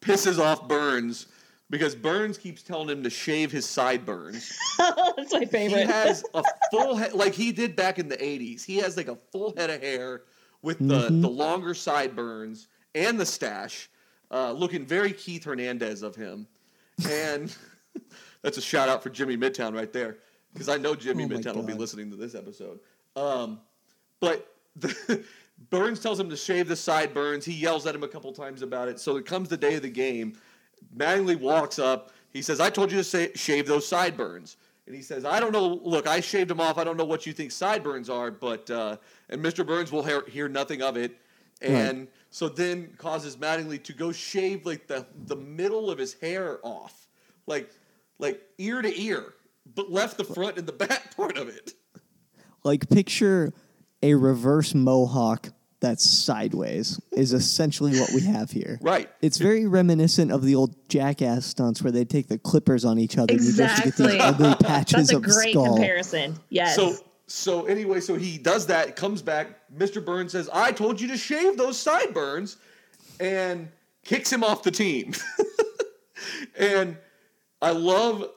pisses off Burns because Burns keeps telling him to shave his sideburns. That's my favorite. he has a full head like he did back in the 80s he has like a full head of hair with the, the longer sideburns and the stash uh, looking very keith hernandez of him and that's a shout out for jimmy midtown right there because i know jimmy Oh midtown will be listening to this episode um, but the, burns tells him to shave the sideburns he yells at him a couple times about it so it comes the day of the game Mattingly walks up. He says, "I told you to say, shave those sideburns." And he says, "I don't know. Look, I shaved them off. I don't know what you think sideburns are, but uh, and Mr. Burns will hear, hear nothing of it." And so then causes Mattingly to go shave like the the middle of his hair off, like like ear to ear, but left the front and the back part of it. Like picture a reverse mohawk that's sideways is essentially what we have here. Right. It's very reminiscent of the old jackass stunts where they take the clippers on each other and you just get these ugly patches That's a of great skull. comparison. Yes. So so anyway, so he does that, comes back. Mr. Burns says, "I told you to shave those sideburns," and kicks him off the team. and I love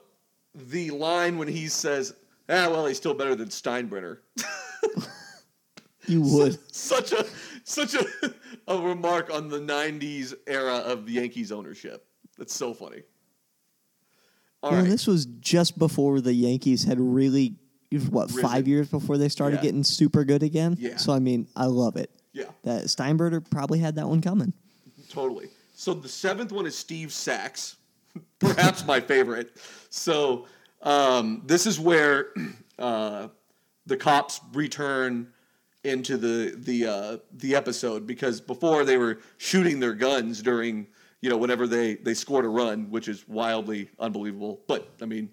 the line when he says, "Ah, well, he's still better than Steinbrenner." You would. such a such a, a remark on the '90s era of Yankees ownership. That's so funny. All right. this was just before the Yankees had really, what, Risen. five years before they started Yeah. getting super good again? Yeah. So, I mean, I love it. yeah. That Steinbrenner probably had that one coming. Totally. So the seventh one is Steve Sax, perhaps my favorite. So um, this is where uh, the cops return into the the uh, the episode because before they were shooting their guns during you know whenever they they scored a run, which is wildly unbelievable. But I mean,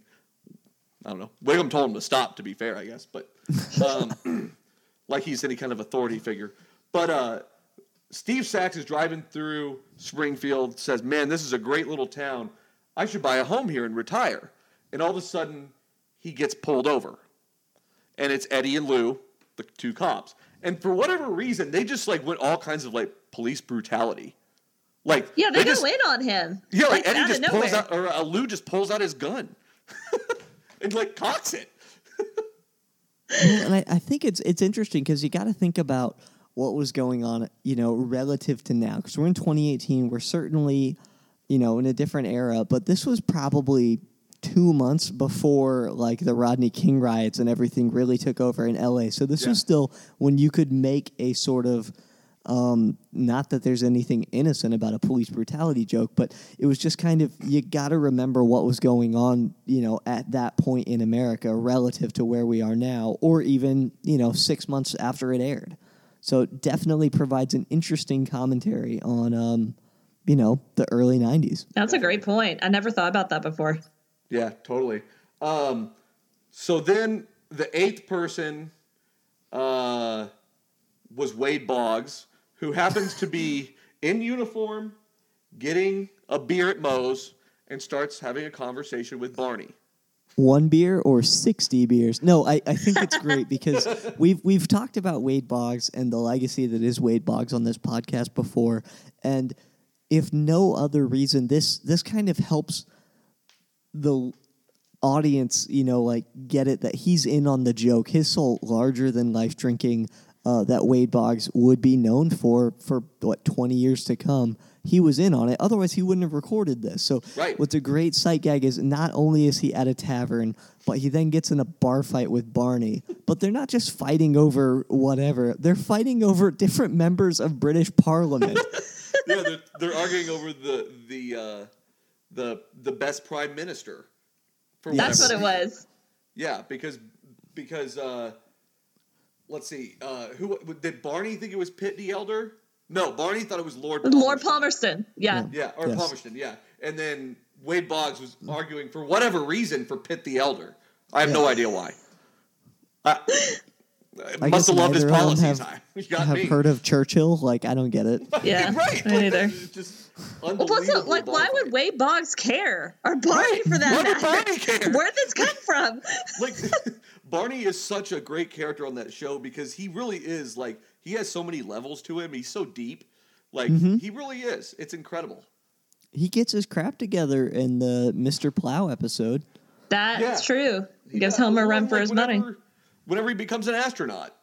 I don't know. Wiggum told him to stop. To be fair, I guess, but um, like he's any kind of authority figure. But uh, Steve Sax is driving through Springfield, says, Man, this is a great little town. I should buy a home here and retire. And all of a sudden, he gets pulled over. And it's Eddie and Lou, the two cops. And for whatever reason, they just like went all kinds of like police brutality. Like yeah, they, go just, in on him. Yeah, like, Eddie out just pulls out, or uh, Lou just pulls out his gun and like cocks it. And I, I think it's it's interesting because you got to think about what was going on, you know, relative to now. Because we're in 2018, we're certainly, you know, in a different era. But this was probably two months before like the Rodney King riots and everything really took over in LA. So this Yeah. was still when you could make a sort of um, not that there's anything innocent about a police brutality joke, but it was just kind of you got to remember what was going on, you know, at that point in America relative to where we are now, or even you know six months after it aired. So it definitely provides an interesting commentary on, um, you know, the early '90s. That's a great point. I never thought about that before. Yeah, totally. Um, so then the eighth person uh, was Wade Boggs, who happens to be in uniform, getting a beer at Moe's, and starts having a conversation with Barney. one beer or 60 beers. No, I, I think it's great because we've we've talked about Wade Boggs and the legacy that is Wade Boggs on this podcast before. And if no other reason, this this kind of helps the audience, you know, like get it that he's in on the joke. His soul larger than life drinking uh, that Wade Boggs would be known for for what 20 years to come. He was in on it. Otherwise, he wouldn't have recorded this. So, Right. what's a great sight gag is not only is he at a tavern, but he then gets in a bar fight with Barney. But they're not just fighting over whatever; they're fighting over different members of British Parliament. yeah, they're, they're arguing over the the uh, the the best prime minister. For That's Yes. what it was. Yeah, because because uh, let's see, uh, who did Barney think it was Pitt the Elder? No, Barney thought it was Lord. Lord Palmerston. Palmerston. Yeah. Yeah, or Yes. Palmerston. Yeah, and then Wade Boggs was arguing for whatever reason for Pitt the Elder. I have no idea why. I, I must guess have loved his neither of them policies. have, you got have me. heard of Churchill. Like, I don't get it. Yeah. right. Me neither. Just Well, plus, unbelievable like, why bar would fight. Wade Boggs care? Or Barney, Right. for that Why would matter? Barney care? Where'd this come from? like Barney is such a great character on that show because he really is like he has so many levels to him. He's so deep. Like Mm-hmm. he really is. It's incredible. He gets his crap together in the Mr. Plow episode. That's Yeah. true. He gives Yeah, Homer a run for like, his money. Whenever, he becomes an astronaut.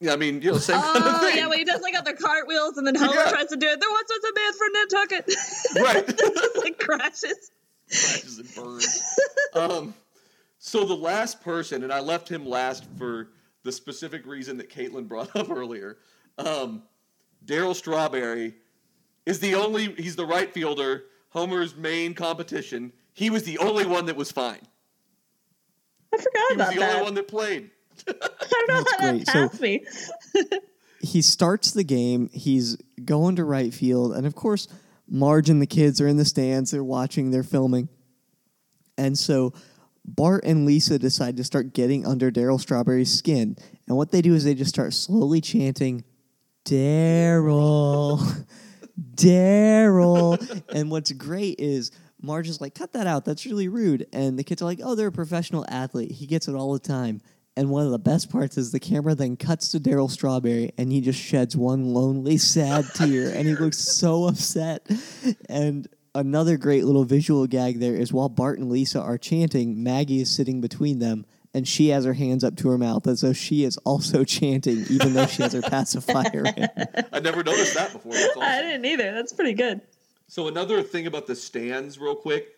Yeah, I mean, you know, same kind of Oh, thing. yeah, when he does like other cartwheels and then Homer Yeah. tries to do it. There once was a man from Nantucket. Right. Just like crashes. crashes and burns. um, so the last person, and I left him last for the specific reason that Caitlin brought up earlier. Um, Darryl Strawberry is the only. He's the right fielder. Homer's main competition. He was the only one that was fine. I forgot He was the that. only one that played. I don't know That's how that great. So- me. he starts the game. He's going to right field, and of course, Marge and the kids are in the stands. They're watching. They're filming, and so Bart and Lisa decide to start getting under Darryl Strawberry's skin. And what they do is they just start slowly chanting, "Darryl, Darryl." and what's great is. Marge is like, cut that out. That's really rude. And the kids are like, oh, they're a professional athlete. He gets it all the time. And one of the best parts is the camera then cuts to Darryl Strawberry and he just sheds one lonely, sad tear and he looks so upset. And another great little visual gag there is while Bart and Lisa are chanting, Maggie is sitting between them and she has her hands up to her mouth as though she is also chanting, even though she has her pacifier in. I never noticed that before. That's awesome. I didn't either. That's pretty good. So another thing about the stands, real quick,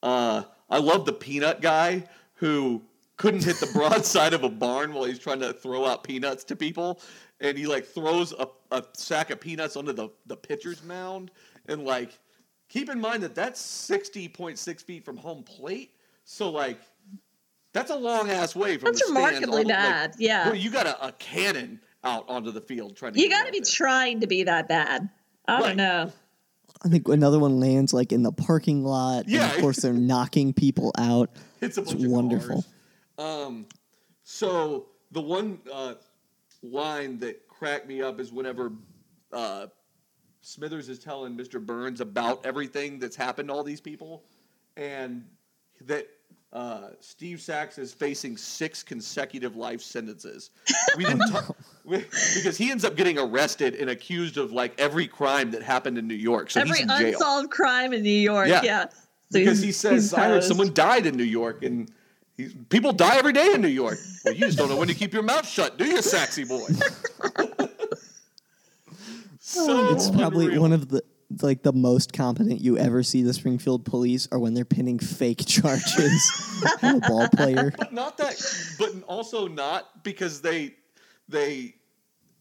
uh, I love the peanut guy who couldn't hit the broadside of a barn while he's trying to throw out peanuts to people, and he like throws a, a sack of peanuts onto the the pitcher's mound, and like keep in mind that that's sixty point six feet from home plate, so like. That's a long ass way from That's the stands remarkably all the- like, bad, yeah. bro, you got a, a cannon out onto the field trying to. You got to be there. trying to be that bad. I Right. don't know. I think another one lands like in the parking lot. And Yeah. of course, they're knocking people out. It's a It's of wonderful. Um, so the one uh, line that cracked me up is whenever uh, Smithers is telling Mr. Burns about everything that's happened to all these people, and that uh, Steve Sax is facing six consecutive life sentences. We didn't talk we, because he ends up getting arrested and accused of like every crime that happened in New York. So Every he's in jail unsolved crime in New York. Yeah. Yeah. So because he says I heard someone died in New York, and he's, people die every day in New York. Well, you just don't know when to keep your mouth shut, do you, sexy boy? Oh, so It's probably unreal. one of the like the most competent you ever see the Springfield police are when they're pinning fake charges on a ball player. But not that, but also not because they, they,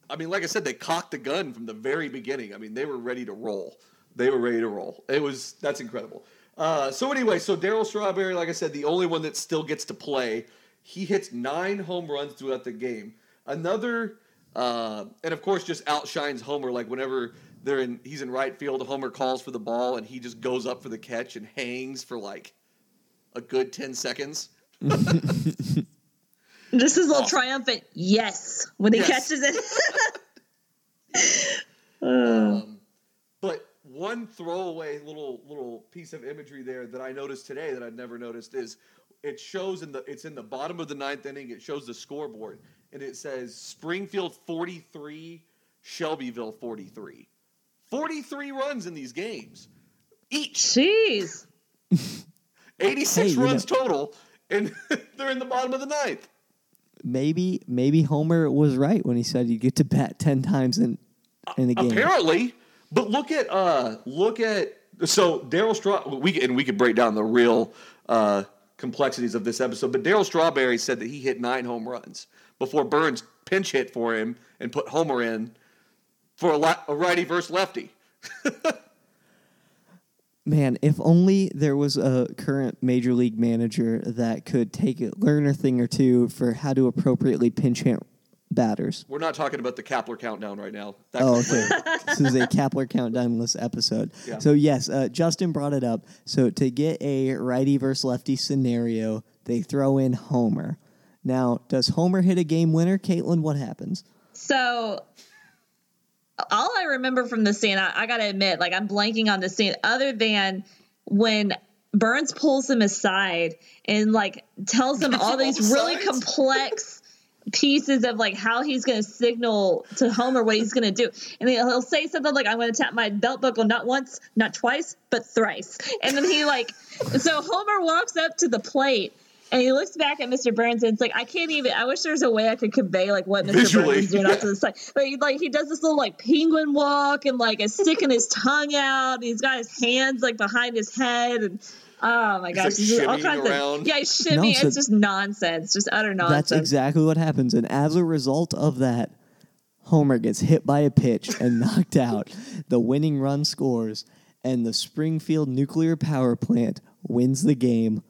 I mean, like I said, they cocked the gun from the very beginning. I mean, they were ready to roll. They were ready to roll. It was that's incredible. Uh, so anyway, so Darryl Strawberry, like I said, the only one that still gets to play. He hits nine home runs throughout the game. Another, uh, and of course, just outshines Homer. Like whenever they're in, he's in right field. Homer calls for the ball, and he just goes up for the catch and hangs for like a good ten seconds. Just his little Awesome. triumphant yes when he Yes. catches it. Um, one throwaway little little piece of imagery there that I noticed today that I'd never noticed is it shows in the it's in the bottom of the ninth inning. It shows the scoreboard and it says Springfield forty three, Shelbyville forty three. Forty three runs in these games, each Jeez. eighty six Hey, you runs total, and they're in the bottom of the ninth. Maybe maybe Homer was right when he said you get to bat ten times in in a game. Apparently, but look at uh look at so Darryl Straw we and we could break down the real uh complexities of this episode, but Darryl Strawberry said that he hit nine home runs before Burns pinch hit for him and put Homer in for a, a righty versus lefty. Man, if only there was a current major league manager that could take a learn a thing or two for how to appropriately pinch hit batters. We're not talking about the Kapler countdown right now. That Oh, okay. this is a Kapler countdownless episode. Yeah. So yes, uh, Justin brought it up. So to get a righty versus lefty scenario, they throw in Homer. Now, does Homer hit a game winner? Caitlin, what happens? So all I remember from the scene, I, I gotta admit, like I'm blanking on the scene, other than when Burns pulls him aside and like tells him all these really complex pieces of like how he's gonna signal to Homer what he's gonna do. And he'll, he'll say something like, I'm gonna tap my belt buckle not once, not twice, but thrice. And then he like so Homer walks up to the plate and he looks back at Mr. Burns and it's like I can't even. I wish there was a way I could convey like what Mr. Visually, Burns is doing yeah. off to the side. But he, like he does this little like penguin walk and like is sticking his tongue out. And he's got his hands like behind his head and oh my gosh, like, all kinds around. of yeah, he's shimmy. No, so- it's just nonsense, just utter nonsense. That's exactly what happens. And as a result of that, Homer gets hit by a pitch and knocked out. The winning run scores, and the Springfield nuclear power plant wins the game.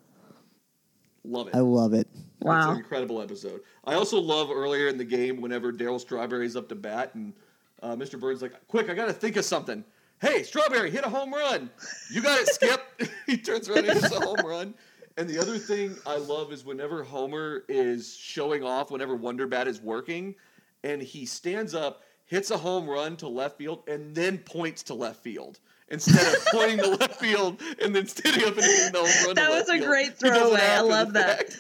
Love it. I love it. It's Wow. an incredible episode. I also love earlier in the game whenever Darryl Strawberry's up to bat and uh, Mr. Burns like, quick, I got to think of something. Hey, Strawberry, hit a home run. You got it, Skip. he turns around and hits a home run. And the other thing I love is whenever Homer is showing off, whenever Wonder Bat is working, and he stands up, hits a home run to left field, and then points to left field. Instead of pointing to left field and then standing up and hitting the home run. to That left was a field. great He does it throwaway. I love that.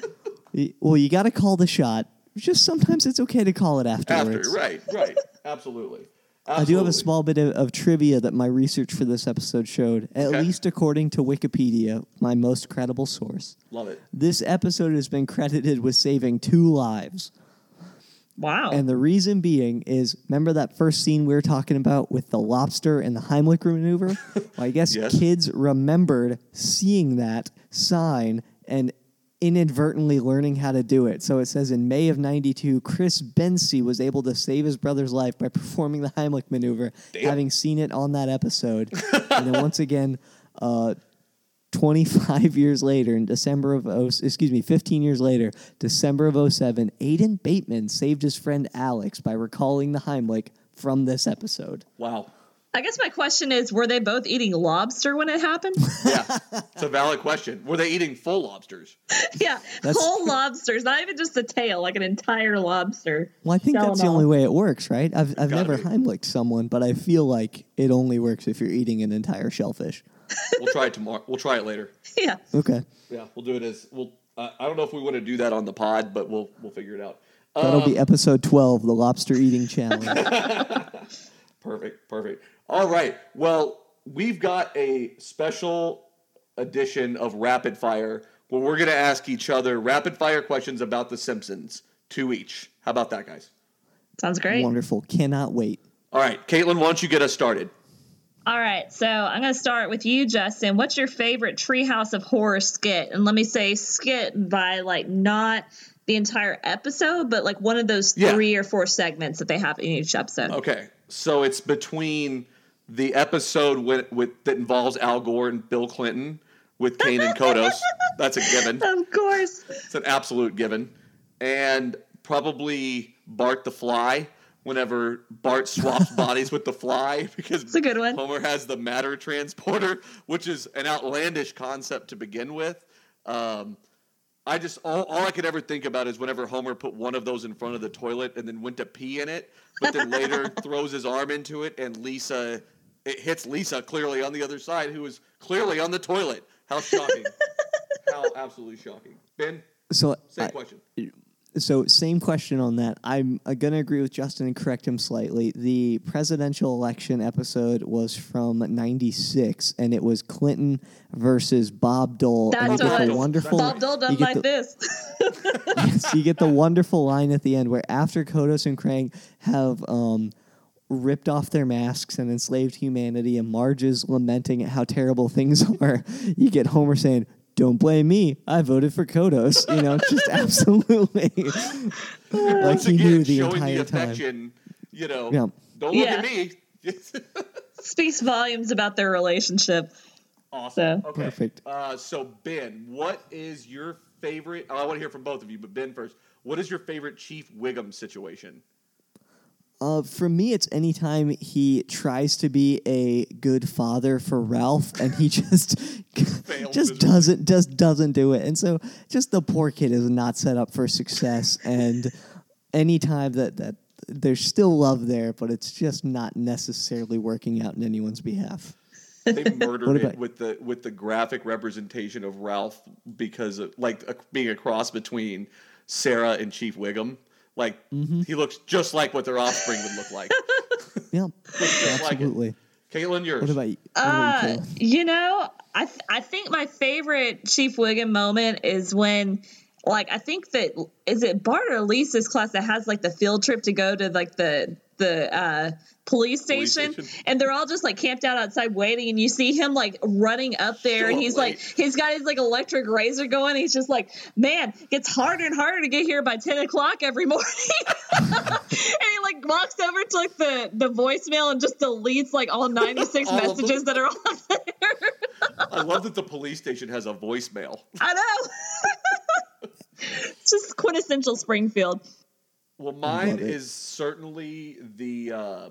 Well, you got to call the shot. Just sometimes it's okay to call it afterwards. After, right, right. Absolutely. I do have a small bit of, of trivia that my research for this episode showed, at Okay. least according to Wikipedia, my most credible source. Love it. This episode has been credited with saving two lives. Wow. And the reason being is remember that first scene we were talking about with the lobster and the Heimlich maneuver? well, I guess Yes. kids remembered seeing that sign and inadvertently learning how to do it. So it says in May of 92, Chris Bensey was able to save his brother's life by performing the Heimlich maneuver, Damn. having seen it on that episode. and then once again, uh, 25 years later, in December of, oh, excuse me, 15 years later, December of 07, Aiden Bateman saved his friend Alex by recalling the Heimlich from this episode. Wow. I guess my question is, were they both eating lobster when it happened? Yeah. it's a valid question. Were they eating full lobsters? yeah, That's- whole lobsters, not even just the tail, like an entire lobster. Well, I think that's the and only way it works, right? I've, I've never be. Heimlicked someone, but I feel like it only works if you're eating an entire shellfish. We'll try it tomorrow. We'll try it later. Yeah. Okay. Yeah, we'll do it as we'll. Uh, I don't know if we want to do that on the pod, but we'll we'll figure it out. That'll Um, be episode 12, the lobster eating challenge. Perfect, perfect. All right. Well, we've got a special edition of Rapid Fire where we're going to ask each other rapid fire questions about The Simpsons, two each. How about that, guys? Sounds great. Wonderful. Cannot wait. All right, Caitlin, why don't you get us started? All right, so I'm going to start with you, Justin. What's your favorite Treehouse of Horror skit? And let me say skit by like not the entire episode, but like one of those Yeah. three or four segments that they have in each episode. Okay, so it's between the episode with, with that involves Al Gore and Bill Clinton with Kang and Kodos. That's a given. Of course. It's an absolute given. And probably Bart the Fly. Whenever Bart swaps bodies with the fly, because It's a good one. Homer has the matter transporter, which is an outlandish concept to begin with. Um, I just all, all I could ever think about is whenever Homer put one of those in front of the toilet and then went to pee in it, but then later throws his arm into it and Lisa it hits Lisa clearly on the other side, who is clearly on the toilet. How shocking! How absolutely shocking. Ben, So same I- question. So same question on that. I'm uh, gonna agree with Justin and correct him slightly. The presidential election episode was from '96, and it was Clinton versus Bob Dole. and That's you get what the wonderful. Bob Dole you done like the- this. yes, you get the wonderful line at the end where after Kodos and Krang have um, ripped off their masks and enslaved humanity, and Marge is lamenting at how terrible things are, you get Homer saying, "Don't blame me. I voted for Kodos." You know, just absolutely like Once he again, knew the showing entire the time. You know, Yeah. don't look Yeah. at me. Speaks volumes about their relationship. awesome. So- Okay. Perfect. Uh, so Ben, what is your favorite? oh, I want to hear from both of you, but Ben first. What is your favorite Chief Wiggum situation? Uh, for me, it's anytime he tries to be a good father for Ralph, and he just just doesn't just doesn't do it, and so just the poor kid is not set up for success. And anytime that that there's still love there, but it's just not necessarily working out in anyone's behalf. They murdered it with the with the graphic representation of Ralph because of, like a, being a cross between Sarah and Chief Wiggum. Like Mm-hmm. he looks just like what their offspring would look like. Yeah, Just like absolutely. Caitlin, yours. What about you? What Uh, about you, Kayla? you know, I th- I think my favorite Chief Wiggum moment is when, like, I think that is it Bart or Lisa's class that has like the field trip to go to like the the uh, police Police station, station. and they're all just like camped out outside waiting, and you see him like running up there, and he's late. like he's got his like electric razor going. He's just like, man, gets harder and harder to get here by ten o'clock every morning. and he like walks over to like the the voicemail and just deletes like all 96 All messages that are on there. I love that the police station has a voicemail. I know. it's just quintessential Springfield. Well, mine is certainly the um, uh,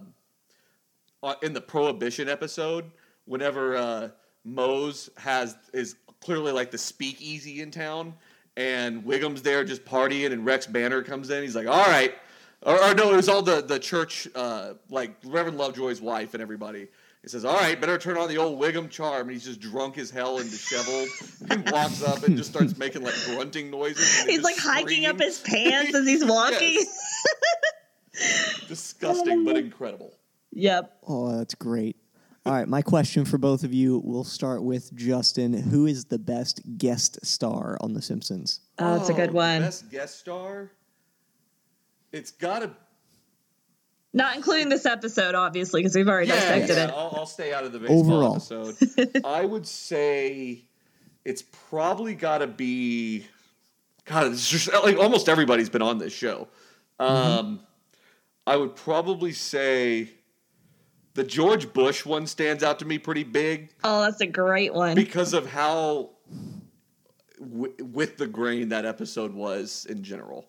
in the prohibition episode. Whenever uh, Moe's has is clearly like the speakeasy in town, and Wiggum's there just partying, and Rex Banner comes in. He's like, "All right," or, or no, it was all the the church, uh, like Reverend Lovejoy's wife and everybody. He says, "All right, better turn on the old Wiggum charm." And he's just drunk as hell and disheveled. he walks up and just starts making like grunting noises. He's like just hiking up his pants as he's walking. Disgusting, but incredible. Yep. Oh, that's great. All right, my question for both of you. We'll start with Justin. Who is the best guest star on The Simpsons? Oh, it's a good one. Best guest star. It's got to. Not including this episode, obviously, because we've already Yeah, dissected yeah, it. I'll, I'll stay out of the baseball Overall. episode. I would say it's probably got to be. God, it's just like almost everybody's been on this show. Um, I would probably say the George Bush one stands out to me pretty big. Oh, that's a great one. because of how w- with the grain that episode was in general.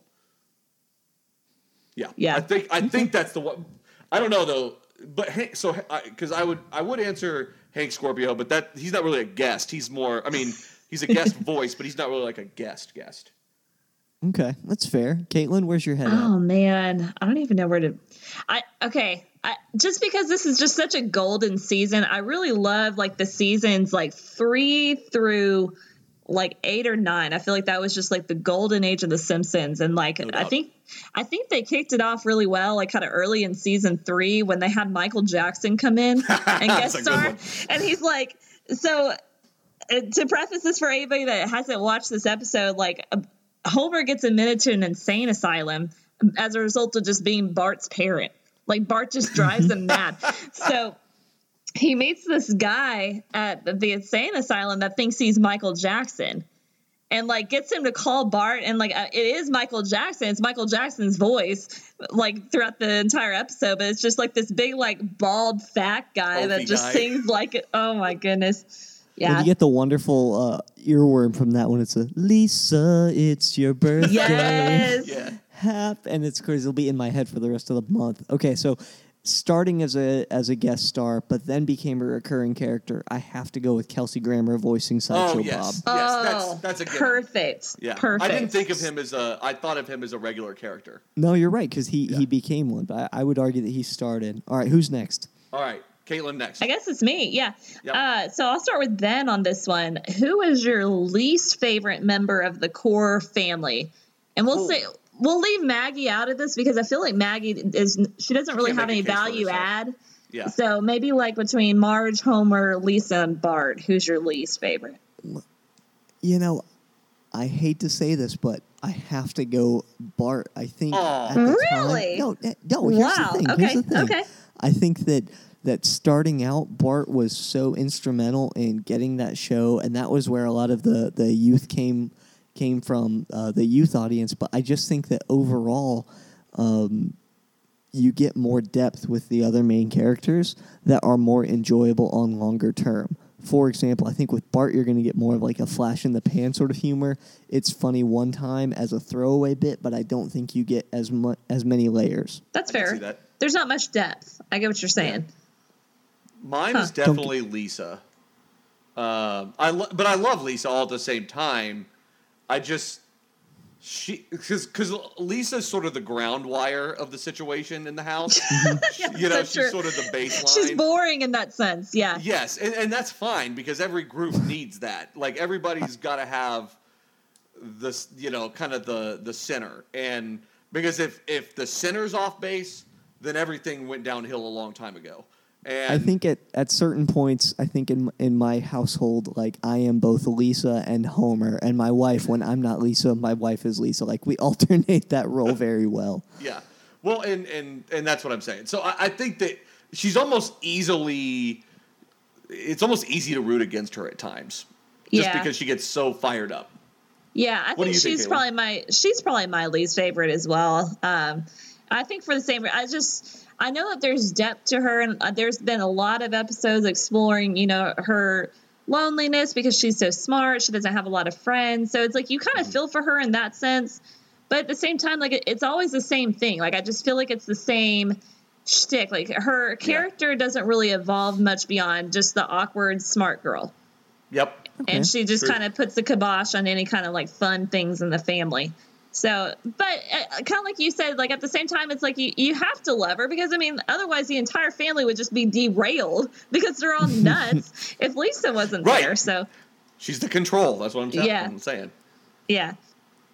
Yeah, Yeah. I think I think that's the one. I don't know though, but Hank, so because I, would I would answer Hank Scorpio, but that he's not really a guest. He's more. I mean, he's a guest voice, but he's not really like a guest guest. Okay, that's fair. Caitlin, where's your head Oh at? man, I don't even know where to. I okay. I, just because this is just such a golden season, I really love like the seasons like three through like eight or nine. I feel like that was just like the golden age of the Simpsons, and like No I think I think they kicked it off really well, like kind of early in season three when they had Michael Jackson come in and guest star, and he's like so. uh, To preface this for anybody that hasn't watched this episode, like uh, Homer gets admitted to an insane asylum as a result of just being Bart's parent. Like Bart just drives him mad. So he meets this guy at the insane asylum that thinks he's Michael Jackson. And like gets him to call Bart, and like uh, it is Michael Jackson. It's Michael Jackson's voice, like throughout the entire episode. But it's just like this big, like bald, fat guy Oafy that just guy. sings like it. Oh my goodness, And yeah. you get the wonderful uh, earworm from that one. It's a Lisa, it's your birthday. Yes. Yeah. Hap, and it's crazy. It'll be in my head for the rest of the month. Okay, so starting as a as a guest star, but then became a recurring character. I have to go with Kelsey Grammer voicing Sideshow Oh yes, Bob. yes, oh, that's that's a given. perfect. Yeah, perfect. I didn't think of him as a. I thought of him as a regular character. No, you're right because he Yeah. he became one. But I, I would argue that he started. All right, who's next? All right, Caitlin next. I guess it's me. Yeah. Yep. Uh, so I'll start with Ben on this one. Who is your least favorite member of the core family? And we'll Oh. say we'll leave Maggie out of this because I feel like Maggie is she doesn't really can't have any value add. Yeah. So maybe like between Marge, Homer, Lisa, and Bart, who's your least favorite? You know, I hate to say this, but I have to go Bart. I think Aw. at the Really? time. No, eh, no. Here's Wow, the thing. okay, Here's the thing. okay. I think that that starting out, Bart was so instrumental in getting that show, and that was where a lot of the the youth came came from, uh, the youth audience. But I just think that overall. Um, you get more depth with the other main characters that are more enjoyable on longer term. For example, I think with Bart, you're going to get more of like a flash in the pan sort of humor. It's funny one time as a throwaway bit, but I don't think you get as much as many layers. That's fair. that. There's not much depth. I get what you're saying. Mine Huh. is definitely Lisa. Um, I lo- but I love Lisa all at the same time. I just she because because Lisa's sort of the ground wire of the situation in the house. You know, she's true. sort of the baseline. She's boring in that sense. Yeah. Yes, and, and that's fine because every group needs that. Like everybody's got to have this, you know, kind of the the center. And because if if the center's off base, then everything went downhill a long time ago. And I think at, at certain points, I think in in my household, like I am both Lisa and Homer, and my wife. When I'm not Lisa, my wife is Lisa. Like we alternate that role very well. Yeah. Well, and and and that's what I'm saying. So I, I think that she's almost easily. It's almost easy to root against her at times, just Yeah. because she gets so fired up. Yeah, I What think you think, she's probably my she's probably my least favorite as well. Um, I think for the same, reason, I just I know that there's depth to her, and uh, there's been a lot of episodes exploring, you know, her loneliness because she's so smart. She doesn't have a lot of friends, so it's like you kind of feel for her in that sense. But at the same time, like it's always the same thing. Like I just feel like it's the same shtick. Like her character doesn't really evolve much beyond just the awkward smart girl Yep. Okay. and she just kind of puts the kibosh on any kind of like fun things in the family. So, but uh, kind of like you said, like at the same time, it's like you, you have to love her because I mean, otherwise the entire family would just be derailed because they're all nuts if Lisa wasn't Right. there. So, She's the control. That's what I'm, telling Yeah. I'm saying. yeah.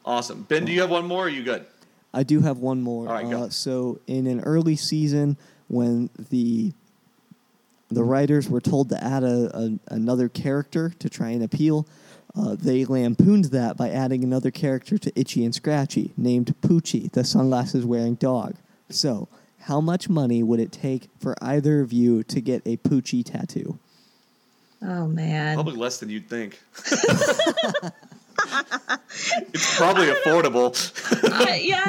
Awesome. Ben, do you have one more? Or are you good? I do have one more. All right, go. uh, so in an early season, when the the writers were told to add a, a another character to try and appeal, uh, they lampooned that by adding another character to Itchy and Scratchy, named Poochie, the sunglasses wearing dog. So, how much money would it take for either of you to get a Poochie tattoo? Oh man. Probably less than you'd think. it's probably affordable. Uh, yeah,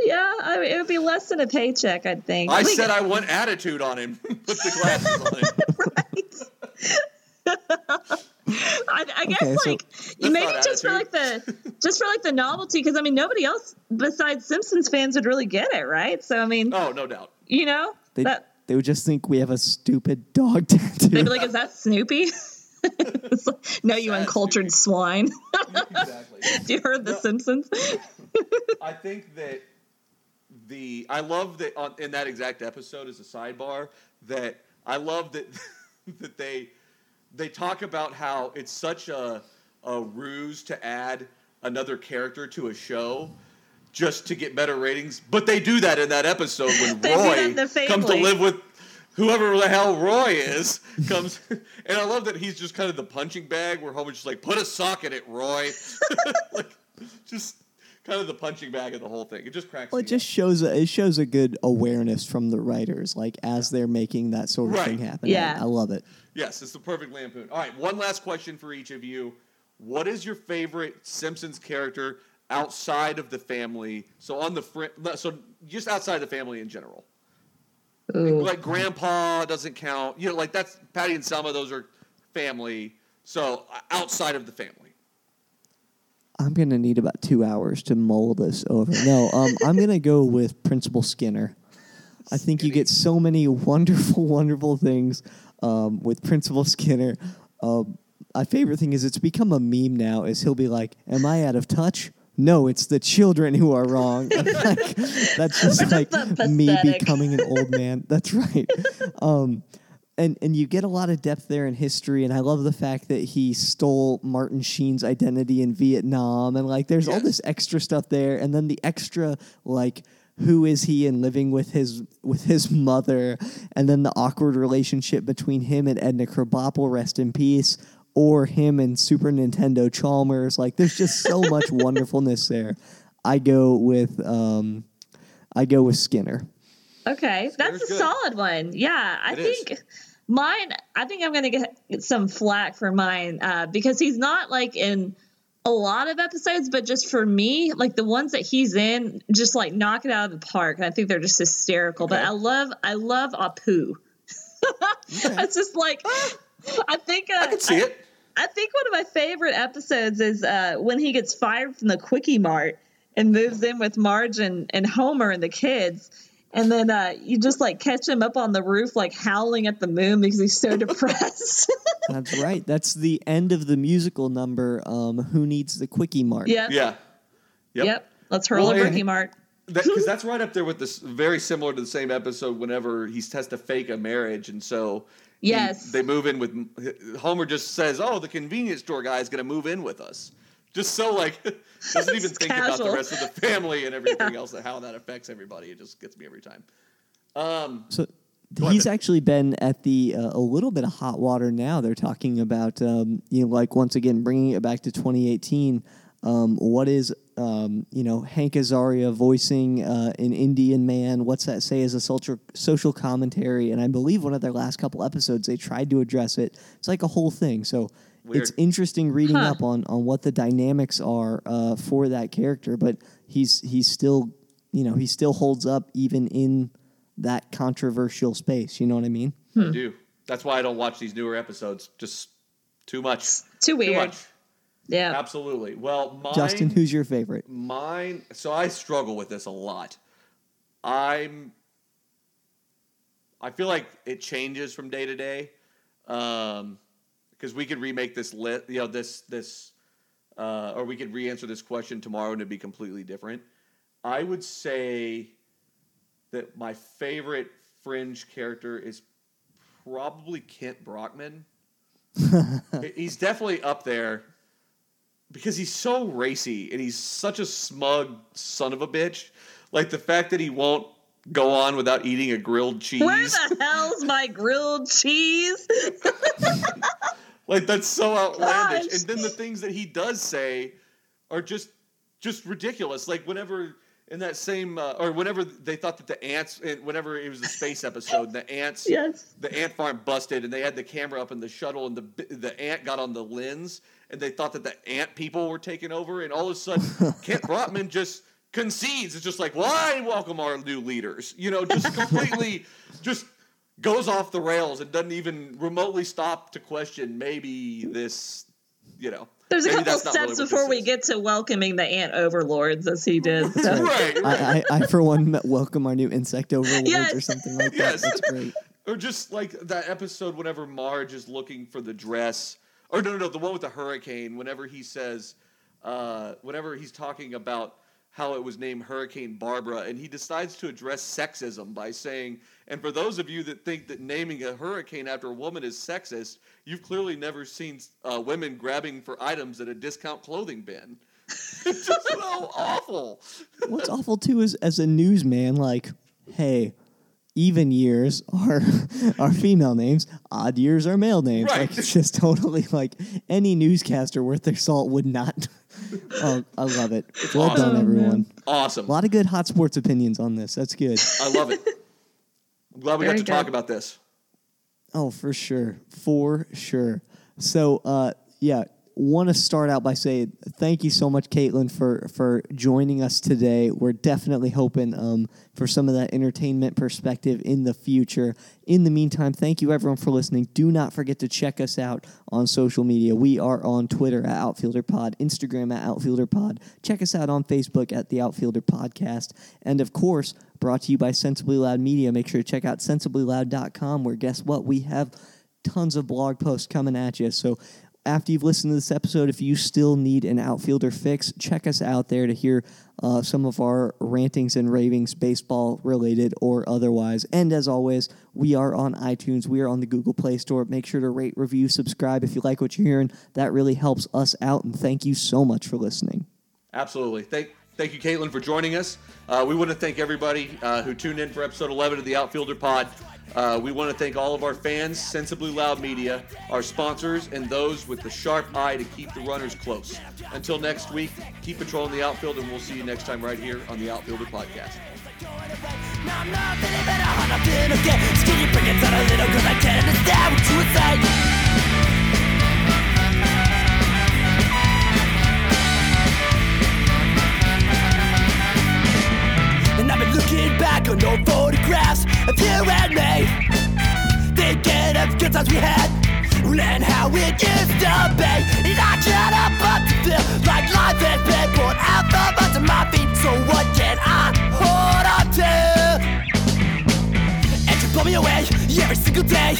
yeah. I mean, it would be less than a paycheck, I think. I Like, said I want attitude on him. Put the glasses on him. I, I guess Okay, so- like maybe just for like the just for like the novelty because I mean nobody else besides Simpsons fans would really get it right. So I mean Oh, no doubt. you know They, that they would just think we have a stupid dog tattoo. they'd be like, is that Snoopy? Like, no, you Sad uncultured swine. Exactly. you heard the No. Simpsons? I think that the I love that on, in that exact episode as a sidebar that I love that that they they talk about how it's such a a ruse to add another character to a show just to get better ratings, but they do that in that episode when They do that Roy comes to live with whoever the hell Roy is comes and I love that he's just kind of the punching bag where Homer's just like put a sock in it, Roy. like just kind of the punching bag of the whole thing. It just cracks. Well, me it just shows a, it shows a good awareness from the writers, like as they're making that sort of Right. thing happen. Yeah. I, I love it. Yes, it's the perfect lampoon. All right, one last question for each of you. What is your favorite Simpsons character outside of the family? So on the fr- so just outside the family in general. Ooh. Like Grandpa doesn't count. You know, like that's Patty and Selma. Those are family. So uh, outside of the family. I'm gonna need about two hours to mull this over. No, um, I'm gonna go with Principal Skinner. I think you get so many wonderful, wonderful things um, with Principal Skinner. Um, my favorite thing is it's become a meme now. Is he'll be like, "Am I out of touch?" No, it's the children who are wrong. Like, that's just like that me becoming an old man. That's right. Um, and and you get a lot of depth there in history, and I love the fact that he stole Martin Sheen's identity in Vietnam, and like there's all this extra stuff there, and then the extra like who is he and living with his with his mother, and then the awkward relationship between him and Edna Krabappel, rest in peace, or him and Super Nintendo Chalmers. Like there's just so much wonderfulness there. I go with um, I go with Skinner. Okay, that's Skinner's a good. solid one. Yeah, I It is. think mine. I think I'm gonna get get some flack for mine uh, because he's not like in a lot of episodes, but just for me, like the ones that he's in, just like knock it out of the park. And I think they're just hysterical. But I love, I love Apu. it's just like. I think uh, I can see it. I think one of my favorite episodes is uh, when he gets fired from the Kwik-E-Mart and moves in with Marge and, and Homer and the kids. And then uh, you just like catch him up on the roof, like howling at the moon because he's so depressed. That's right. That's the end of the musical number. Um, Who needs the Kwik-E-Mart? Yeah. Yeah. Yep. Yep. Let's hurl Well, a and- Kwik-E-Mart. because that's right up there with this very similar to the same episode whenever he's has to fake a marriage and so he- Yes. they move in with homer just says oh the convenience store guy is going to move in with us just so like doesn't even It's think about the rest of the family and everything else and how that affects everybody it just gets me every time um So Go ahead, he's actually been at the uh, a little bit of hot water now. They're talking about um, you know like once again bringing it back to 2018. Um, what is um, you know Hank Azaria voicing uh, an Indian man? What's that say as a social social commentary? And I believe one of their last couple episodes they tried to address it. It's like a whole thing. So it's interesting reading Huh. up on on what the dynamics are uh, for that character. But he's he's still you know he still holds up even in that controversial space. You know what I mean? I do that's why i don't watch these newer episodes just too much Too too weird. much Yeah. absolutely well mine Justin, who's your favorite? Mine. So I struggle with this a lot. I'm. I feel like it changes from day to day, because we could remake this lit. You know this this, uh, or we could re-answer this question tomorrow and it'd be completely different. I would say that my favorite fringe character is probably Kent Brockman. he's definitely up there because he's so racy and he's such a smug son of a bitch. Like the fact that he won't go on without eating a grilled cheese. Where the hell's my grilled cheese? like that's so outlandish. Gosh. And then the things that he does say are just just ridiculous. Like whenever in that same uh, or whenever they thought that the ants and whenever it was the space episode, the ants yes. the ant farm busted and they had the camera up in the shuttle and the the ant got on the lens and they thought that the ant people were taking over and all of a sudden Kent Brockman just concedes it's just like well I welcome our new leaders you know just completely just goes off the rails and doesn't even remotely stop to question maybe this you know There's a couple steps really before we get to welcoming the ant overlords as he did. So. right, right. I, I, I, for one, welcome our new insect overlords Yes. or something like Yes. that. That's great. Or just like that episode whenever Marge is looking for the dress. Or no, no, no, the one with the hurricane. Whenever he says, uh, whenever he's talking about how it was named Hurricane Barbara, and he decides to address sexism by saying, and for those of you that think that naming a hurricane after a woman is sexist, you've clearly never seen uh, women grabbing for items at a discount clothing bin. it's just so awful. What's awful too is as a newsman, like, hey, even years are are female names, odd years are male names. Right. Like it's just totally like any newscaster worth their salt would not Oh, I love it. Well Awesome. done, everyone. Awesome. A lot of good hot sports opinions on this. That's good. I love it. I'm glad we Very got to talk about this. Oh, for sure. For sure. So, uh, yeah, want to start out by saying thank you so much, Caitlin, for, for joining us today. We're definitely hoping um, for some of that entertainment perspective in the future. In the meantime, thank you everyone for listening. Do not forget to check us out on social media. We are on Twitter at Outfielder Pod, Instagram at Outfielder Pod. Check us out on Facebook at the Outfielder Podcast. And of course, brought to you by Sensibly Loud Media. Make sure to check out sensiblyloud.com, where guess what? We have tons of blog posts coming at you. So after you've listened to this episode, if you still need an outfielder fix, check us out there to hear uh, some of our rantings and ravings, baseball related or otherwise. And as always, we are on iTunes, we are on the Google Play Store. Make sure to rate, review, subscribe if you like what you're hearing. That really helps us out. And thank you so much for listening. Absolutely. Thank, thank you, Caitlin, for joining us. Uh, we want to thank everybody uh, who tuned in for episode 11 of the Outfielder Pod. Uh, we want to thank all of our fans, Sensibly Loud Media, our sponsors, and those with the sharp eye to keep the runners close. Until next week, keep patrolling the outfield, and we'll see you next time right here on the Outfielder Podcast. Back on old photographs of you and me. Thinking of good times we had and how it used to be. And I can't help but to feel like life has been pulled out from under my feet. So what can I hold on to? Pull me away every single day.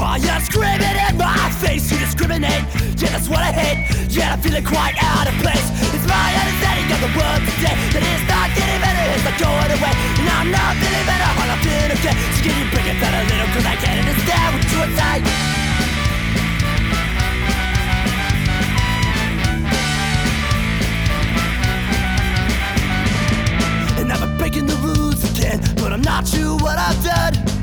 While you're screaming in my face, you discriminate. Yeah, that's what I hate. Yeah, I'm feeling quite out of place. It's my understanding of the world today that it's not getting better, it's not going away. And I'm not feeling better, I'm not feeling okay. So can you bring it down a little, cause I can't understand what you would say. And I've breaking the rules again, but I'm not sure what I've done.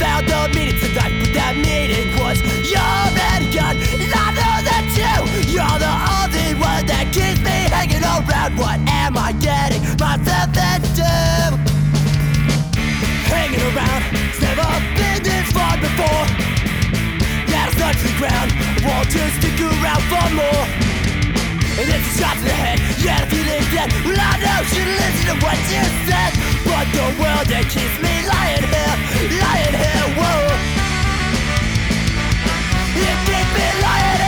Found the meaning tonight, but that meaning was you're already gone. And I know that too. You're the only one that keeps me hanging around. What am I getting myself into? Hanging around, it's never been this fun before. Yeah, it's not to the ground. I want to stick around for more. And it's a shot to the head, yeah, said Well I know she listened to what you said. But the world that keeps me lying here Lying here, whoa. It keeps me lying